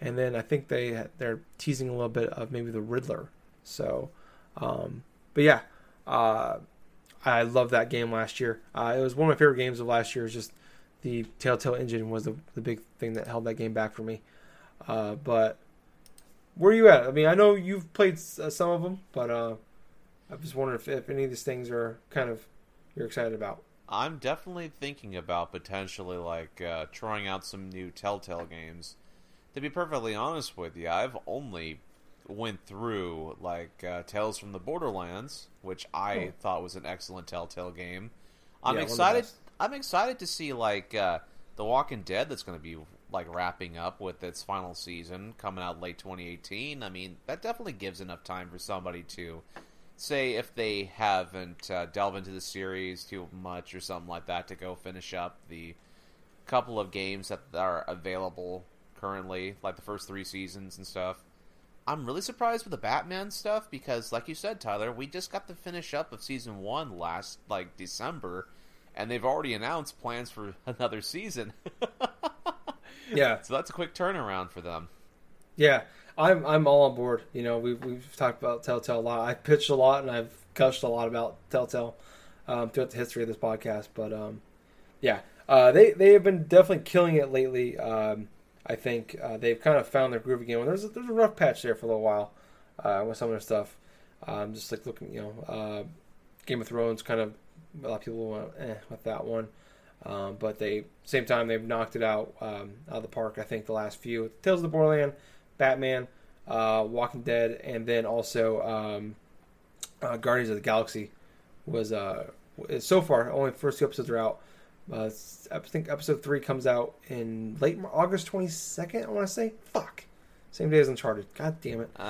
and then I think they they're teasing a little bit of maybe the Riddler. So, um, but yeah, uh, I love that game last year. Uh, it was one of my favorite games of last year. It's just the Telltale engine was the, the big thing that held that game back for me. Uh, but where are you at? I mean, I know you've played uh, some of them, but uh, I just wondering if, if any of these things are kind of you're excited about. I'm definitely thinking about potentially like uh, trying out some new Telltale games. To be perfectly honest with you, I've only went through like uh, Tales from the Borderlands, which I Oh. thought was an excellent Telltale game. I'm Yeah, one of the excited. I'm excited to see like uh, The Walking Dead that's going to be like wrapping up with its final season coming out late 2018. I mean, that definitely gives enough time for somebody to say if they haven't uh, delved into the series too much or something like that to go finish up the couple of games that are available currently, like the first three seasons and stuff. I'm really surprised with the Batman stuff because, like you said, Tyler, we just got the finish up of season one last like December, and they've already announced plans for another season. Yeah, so that's a quick turnaround for them. yeah. I'm I'm all on board. You know, we've we've talked about Telltale a lot. I pitched a lot and I've gushed a lot about Telltale um, throughout the history of this podcast. But um, yeah, uh, they they have been definitely killing it lately. Um, I think uh, they've kind of found their groove again. There's a, there's a rough patch there for a little while uh, with some of their stuff. Um, just like looking, you know, uh, Game of Thrones kind of a lot of people went eh, with that one. Um, but they same time they've knocked it out um, out of the park. I think the last few Tales of the Borderland, Batman, uh, Walking Dead, and then also um, uh, Guardians of the Galaxy was uh, so far only first two episodes are out. Uh, I think episode three comes out in late August twenty second. I want to say fuck, same day as Uncharted. God damn it. Uh,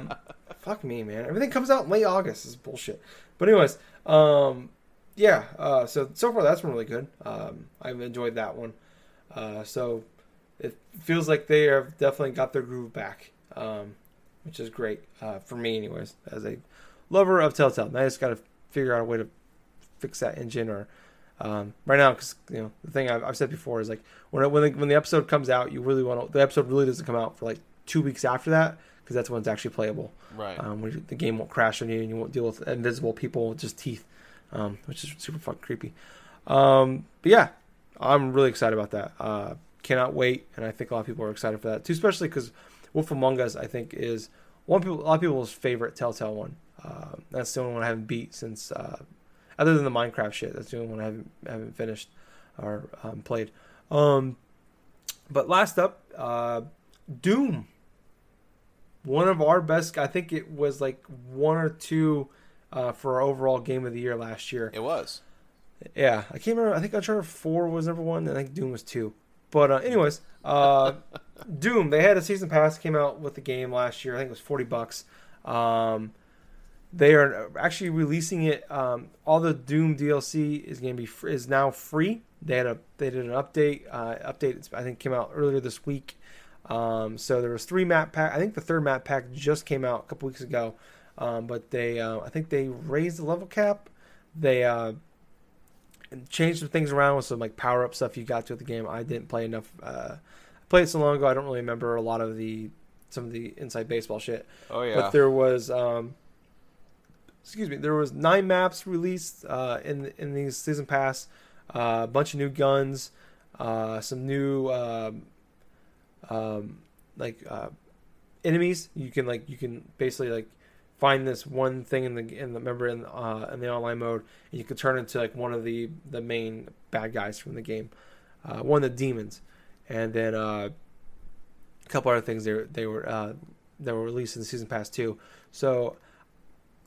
Um, fuck me, man. Everything comes out in late August. This is bullshit. But anyways, um, yeah. Uh, so so far that's been really good. Um, I've enjoyed that one. Uh, so it feels like they have definitely got their groove back, um, which is great uh, for me, anyways, as a lover of Telltale. Now I just got to figure out a way to fix that engine or. Um, right now, because you know the thing I've, I've said before is like when it, when the, when the episode comes out, you really want to. The episode really doesn't come out for like two weeks after that because that's when it's actually playable. right. Um, when you- the game won't crash on you and you won't deal with invisible people with just teeth, um, which is super fucking creepy. Um, but yeah, I'm really excited about that. Uh, cannot wait, and I think a lot of people are excited for that too, especially because Wolf Among Us I think is one people a lot of people's favorite Telltale one. Uh, that's the only one I haven't beat since, uh, other than the Minecraft shit. That's the only one I haven't haven't finished or um, played. Um, but last up, uh, Doom one of our best. I think it was like one or two uh, for our overall game of the year last year. it was. Yeah, I can't remember. I think Uncharted Four was number one. and I think Doom was two. But uh, anyways, uh, Doom they had a season pass came out with the game last year. I think it was forty bucks. Um, they are actually releasing it. Um, all the Doom DLC is going to be fr- is now free. They had a they did an update. Uh, update I think came out earlier this week. Um, so there was three map pack. I think the third map pack just came out a couple weeks ago. Um, but they uh, I think they raised the level cap. They uh, changed some things around with some like power up stuff you got to the game. I didn't play enough. Uh, I played it so long ago. I don't really remember a lot of the some of the inside baseball shit. Oh yeah. But there was, um, excuse me, there was nine maps released uh, in in these season pass. Uh, a bunch of new guns, uh, some new um, um, like uh, enemies. You can like you can basically like find this one thing in the in the remember in uh, in the online mode, and you can turn into like one of the the main bad guys from the game, uh, one of the demons, and then a couple other things they they were that were released in the season pass too. So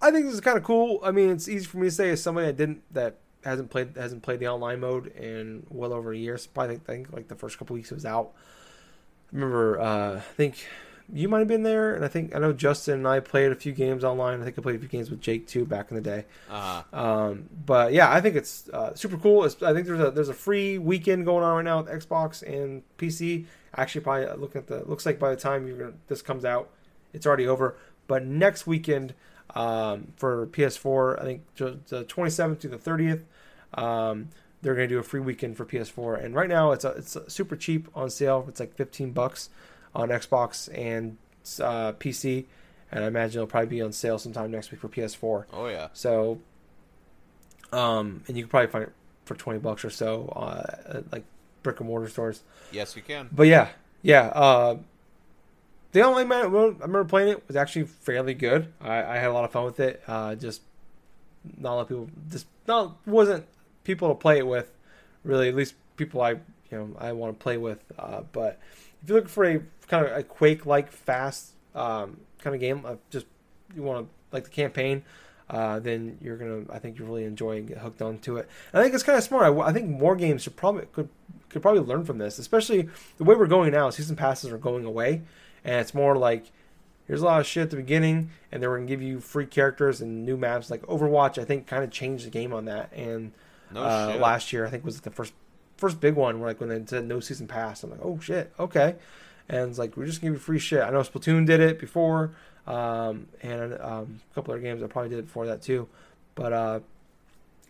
I think this is kind of cool. I mean, it's easy for me to say as somebody that didn't that hasn't played hasn't played the online mode in well over a year. So probably I think like the first couple weeks it was out. I remember uh, I think you might have been there, and I think I know Justin and I played a few games online. I think I played a few games with Jake too back in the day. uh Um, but yeah, I think it's uh, super cool. It's, I think there's a there's a free weekend going on right now with Xbox and PC. Actually, probably uh, looking at the looks like by the time you're gonna, this comes out, it's already over. But next weekend um, for PS4, I think the 27th to the 30th, um, they're gonna do a free weekend for PS4. And right now it's a, it's a super cheap on sale. It's like 15 bucks on Xbox and uh, PC. And I imagine it'll probably be on sale sometime next week for PS4. oh yeah. So, um, and you can probably find it for twenty bucks or so, uh, like brick and mortar stores. Yes, you can. But yeah, yeah. Uh, the online man, I remember playing it was actually fairly good. I, I had a lot of fun with it. Uh, just not a lot of people, just not wasn't people to play it with. Really, at least people I you know I want to play with. Uh, but if you're looking for a kind of a Quake like fast um, kind of game, uh, just you want to like the campaign, uh, then you're gonna. I think you're really enjoy and get hooked onto it. And I think it's kind of smart. I, I think more games should probably could could probably learn from this, especially the way we're going now. Season passes are going away, and it's more like here's a lot of shit at the beginning, and then we're gonna give you free characters and new maps. Like Overwatch, I think kind of changed the game on that. And No uh, last year, I think was the first first big one where like when they said no season pass, I'm like, oh shit, okay. And it's like we're just gonna give you free shit. I know Splatoon did it before, um, and um, a couple other games I probably did it before that too. But uh,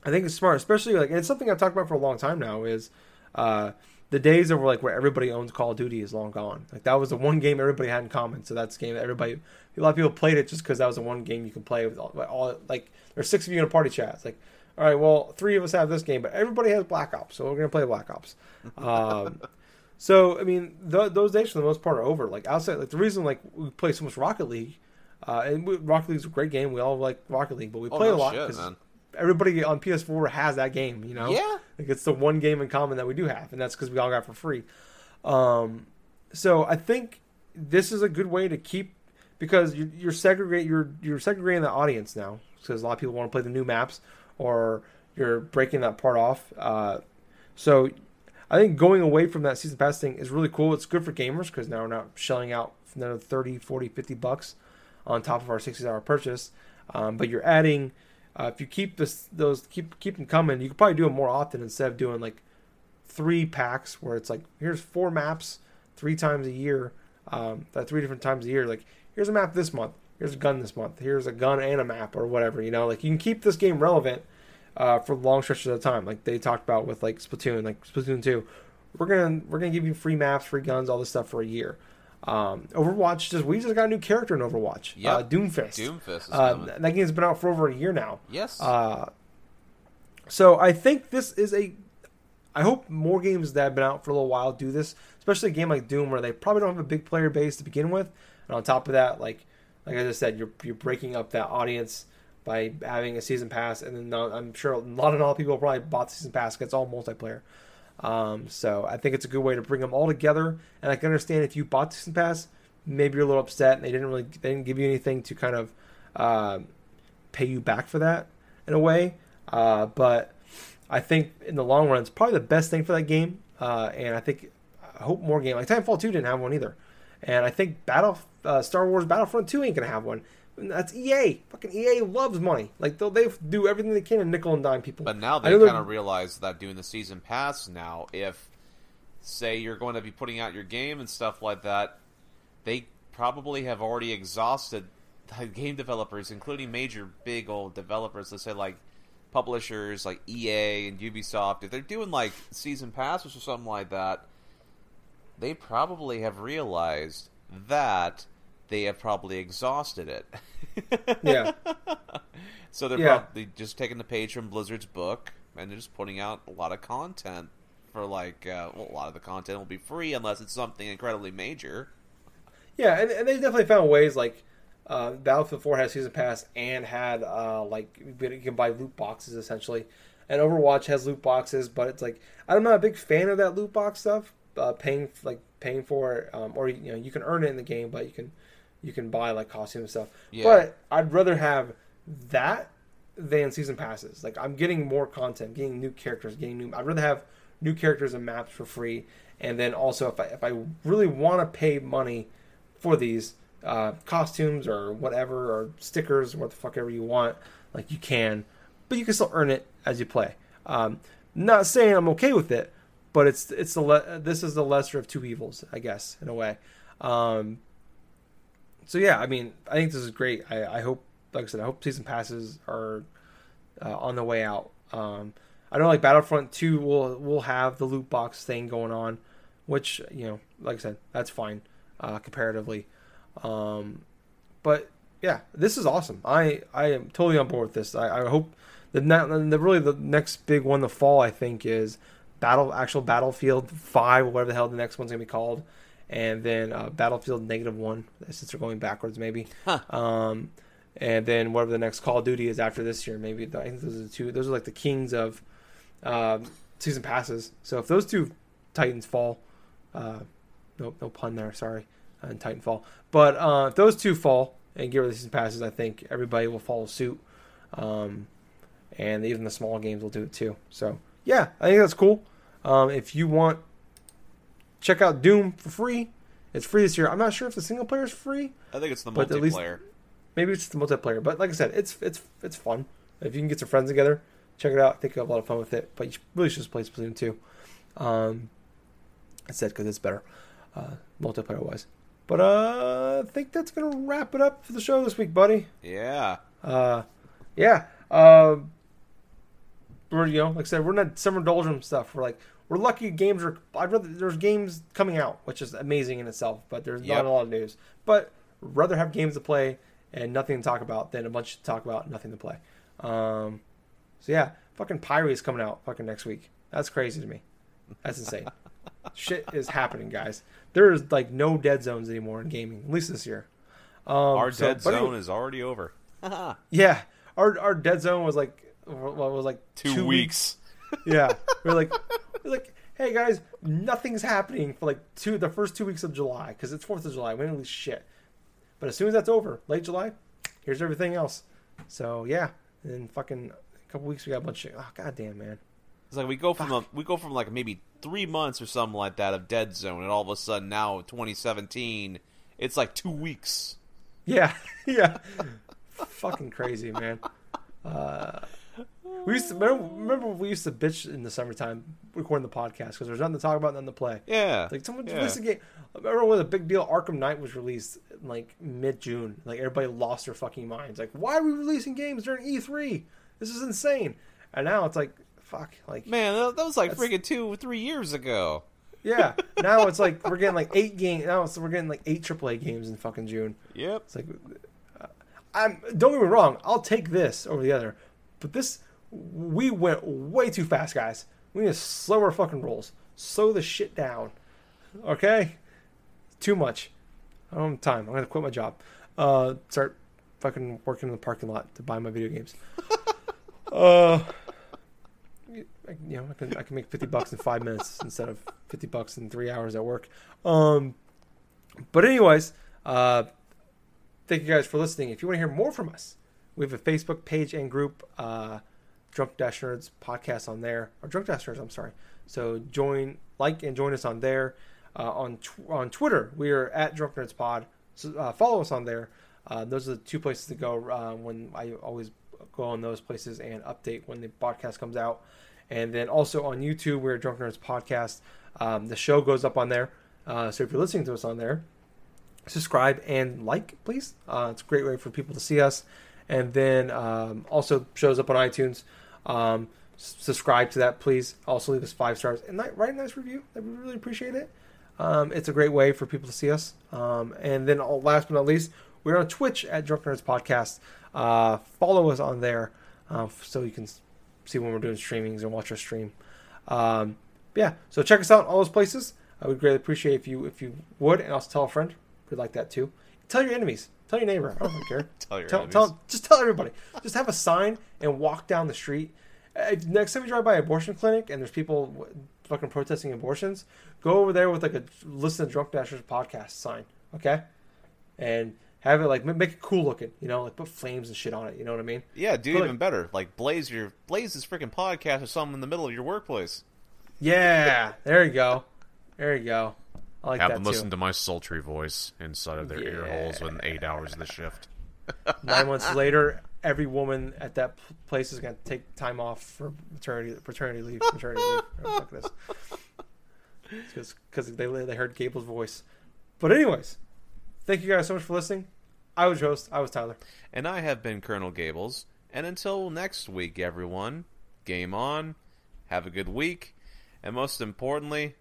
I think it's smart, especially like and it's something I've talked about for a long time now. Is uh, the days of like where everybody owns Call of Duty is long gone. Like that was the one game everybody had in common. So that's the game that everybody, a lot of people played it just because that was the one game you can play with all, all like there's six of you in a party chat. It's like, all right, well, three of us have this game, but everybody has Black Ops, so we're gonna play Black Ops. Um, so I mean, th- those days for the most part are over. Like outside, like the reason like we play so much Rocket League, uh, and we, Rocket League's a great game. We all like Rocket League, but we Oh, play no a lot because. Everybody on PS4 has that game. You know, Yeah. like it's the one game in common that we do have, and that's because we all got it for free. Um, so I think this is a good way to keep because you're, you're segregate you're you're segregating the audience now because a lot of people want to play the new maps or you're breaking that part off. Uh, so I think going away from that season pass thing is really cool. It's good for gamers because now we're not shelling out another 30, 40, 50 bucks on top of our 60 hour purchase. Um, but you're adding, uh, if you keep this, those keep keep them coming, you could probably do them more often instead of doing like three packs where it's like here's four maps three times a year, um, uh, three different times a year. Like here's a map this month, here's a gun this month, here's a gun and a map or whatever. You know, like you can keep this game relevant uh, for long stretches of time, like they talked about with like Splatoon, like Splatoon two. We're gonna we're gonna give you free maps, free guns, all this stuff for a year. Um, Overwatch just we just got a new character in Overwatch, Yep. uh, Doomfist. Doomfist is Uh, that game's been out for over a year now. yes. Uh, so I think this is a. I hope more games that have been out for a little while do this, especially a game like Doom where they probably don't have a big player base to begin with, and on top of that, like like I just said, you're you're breaking up that audience by having a season pass, and then not, I'm sure a lot of people probably bought the season pass. 'cause It's all multiplayer. Um, so I think it's a good way to bring them all together. And I can understand if you bought season pass, maybe you're a little upset and they didn't really they didn't give you anything to kind of uh, pay you back for that in a way. Uh, but I think in the long run, it's probably the best thing for that game. Uh, and I think I hope more game like Titanfall two didn't have one either. And I think Battle uh, Star Wars Battlefront two ain't gonna have one. That's EA. Fucking EA loves money. Like they'll they do everything they can to nickel and dime people. But now they kind of realize that doing the season pass now, if say you're going to be putting out your game and stuff like that, they probably have already exhausted the game developers, including major big old developers. Let's say like publishers like EA and Ubisoft. If they're doing like season passes or something like that, they probably have realized that they have probably exhausted it. Yeah. So they're Yeah. probably just taking the page from Blizzard's book and they're just putting out a lot of content for like uh, well, a lot of the content will be free unless it's something incredibly major. Yeah, and, and they definitely found ways like uh, Battlefield 4 has season pass and had uh, like you can buy loot boxes essentially, and Overwatch has loot boxes, but it's like I'm not a big fan of that loot box stuff. Uh, paying like paying for it, um, or you know you can earn it in the game, but you can you can buy like costumes and stuff. Yeah. But I'd rather have that than season passes. Like I'm getting more content, getting new characters, getting new. I'd rather have new characters and maps for free, and then also if I if I really want to pay money for these uh, costumes or whatever or stickers, what the fuck ever you want, like you can, but you can still earn it as you play. Um, not saying I'm okay with it, but it's it's the le- this is the lesser of two evils, I guess, in a way. Um, so yeah, I mean, I think this is great. I, I hope, like I said, I hope season passes are uh, on the way out. Um, I know like Battlefront Two will will have the loot box thing going on, which you know, like I said, that's fine uh, comparatively. Um, but yeah, this is awesome. I I am totally on board with this. I, I hope the, the really the next big one, the fall, I think is battle actual Battlefield Five, or whatever the hell the next one's gonna be called, and then uh, Battlefield Negative One, since they're going backwards maybe. Huh. Um, and then whatever the next Call of Duty is after this year, maybe I think those are the two. Those are like the kings of um, season passes. So if those two Titans fall, uh, no no pun there, sorry, uh, in Titanfall. But uh, if those two fall and get rid of season passes, I think everybody will follow suit. Um, and even the small games will do it too. So yeah, I think that's cool. Um, if you want, check out Doom for free. It's free this year. I'm not sure if the single player is free. I think it's the least- multiplayer. Maybe it's the multiplayer. But like I said, it's it's it's fun. If you can get some friends together, check it out. I think you'll have a lot of fun with it. But you really should just play Splatoon 2. Um, I said because it's better, uh, multiplayer wise. But uh, I think that's gonna wrap it up for the show this week, buddy. Yeah. Uh, yeah. Uh, we're you know, like I said, we're not summer doldrum stuff. We're like we're lucky games are. I'd rather there's games coming out, which is amazing in itself, but there's Yep. not a lot of news. But rather have games to play and nothing to talk about than a bunch to talk about, nothing to play. Um, so yeah, fucking Pyre is coming out fucking next week. That's crazy to me. That's insane. Shit is happening, guys. There is like no dead zones anymore in gaming, at least this year. Um, Our so- dead but anyway- zone is already over. yeah, our our dead zone was like what was like Two, weeks. Yeah, we're like like hey guys, nothing's happening for like two the first two weeks of July because it's Fourth of July. We don't lose shit. But as soon as that's over, late July, here's everything else. So yeah, and then fucking a couple weeks we got a bunch of oh goddamn man. It's like we go from a, we go from like maybe three months or something like that of Dead Zone, and all of a sudden now 2017, it's like two weeks. Yeah, yeah, fucking crazy man. Uh, we used to remember, remember we used to bitch in the summertime recording the podcast because there's nothing to talk about, nothing to play. Yeah, Like someone yeah. released a game. I remember when the big deal Arkham Knight was released in like mid June. Like everybody lost their fucking minds. Like, why are we releasing games during E3? This is insane. And now it's like, fuck. Like, Man, that, was like freaking two, three years ago. yeah. Now it's like we're getting like eight games. Now it's, we're getting like eight AAA games in fucking June. Yep. It's like, uh, I'm. Don't get me wrong. I'll take this over the other, but this we went way too fast, guys. We need to slow our fucking rolls. Slow the shit down. Okay. Too much. I don't have time. I'm gonna quit my job. Uh, start fucking working in the parking lot to buy my video games. uh, I- you know, I can I can make fifty bucks in five minutes instead of fifty bucks in three hours at work. Um, but anyways, uh, thank you guys for listening. If you want to hear more from us, we have a Facebook page and group, uh, Drunk Dash Nerds podcast on there, or Drunk Dash Nerds. I'm sorry. So join, like, and join us on there. Uh, on tw- on Twitter, we are at Drunk Nerds Pod. So uh, follow us on there. Uh, those are the two places to go uh, when I always go on those places and update when the podcast comes out. And then also on YouTube, we're Drunk Nerds Podcast. Um, the show goes up on there. Uh, so if you're listening to us on there, subscribe and like, please. Uh, it's a great way for people to see us. And then um, also shows up on iTunes. Um, subscribe to that, please. Also leave us five stars and write a nice review. I would really appreciate it. Um, it's a great way for people to see us. Um, and then, all, last but not least, we're on Twitch at Drunk Nerds Podcast. Uh, follow us on there uh, so you can see when we're doing streamings and watch our stream. Um, yeah, so check us out in all those places. I would greatly appreciate if you if you would, and also tell a friend We'd like that too. Tell your enemies. Tell your neighbor. I don't care. Tell your tell, tell just tell everybody. Just have a sign and walk down the street. Uh, next time you drive by an abortion clinic and there's people fucking protesting abortions, go over there with like a listen to Drunk Dashers podcast sign, okay? And have it like make it cool looking, you know, like put flames and shit on it. You know what I mean? Yeah, do But, even like- better. Like blaze your blaze this freaking podcast or something in the middle of your workplace. Yeah, there you go, there you go. I like Have that them too. listen to my sultry voice inside of their ear holes within eight hours of the shift. Nine months later, every woman at that place is going to take time off for maternity paternity leave. Maternity leave. Oh, fuck this. Because they they heard Gable's voice. But anyways, thank you guys so much for listening. I was your host. I was Tyler. And I have been Colonel Gables. And until next week, everyone, game on. Have a good week. And most importantly,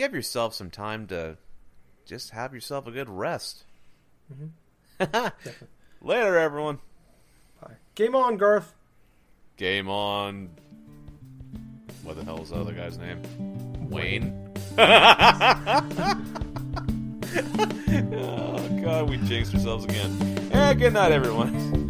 give yourself some time to just have yourself a good rest. Later, everyone. Bye. Game on, Garth. Game on. What the hell is the other guy's name? Wayne. oh god, we jinxed ourselves again. Eh, good night, everyone.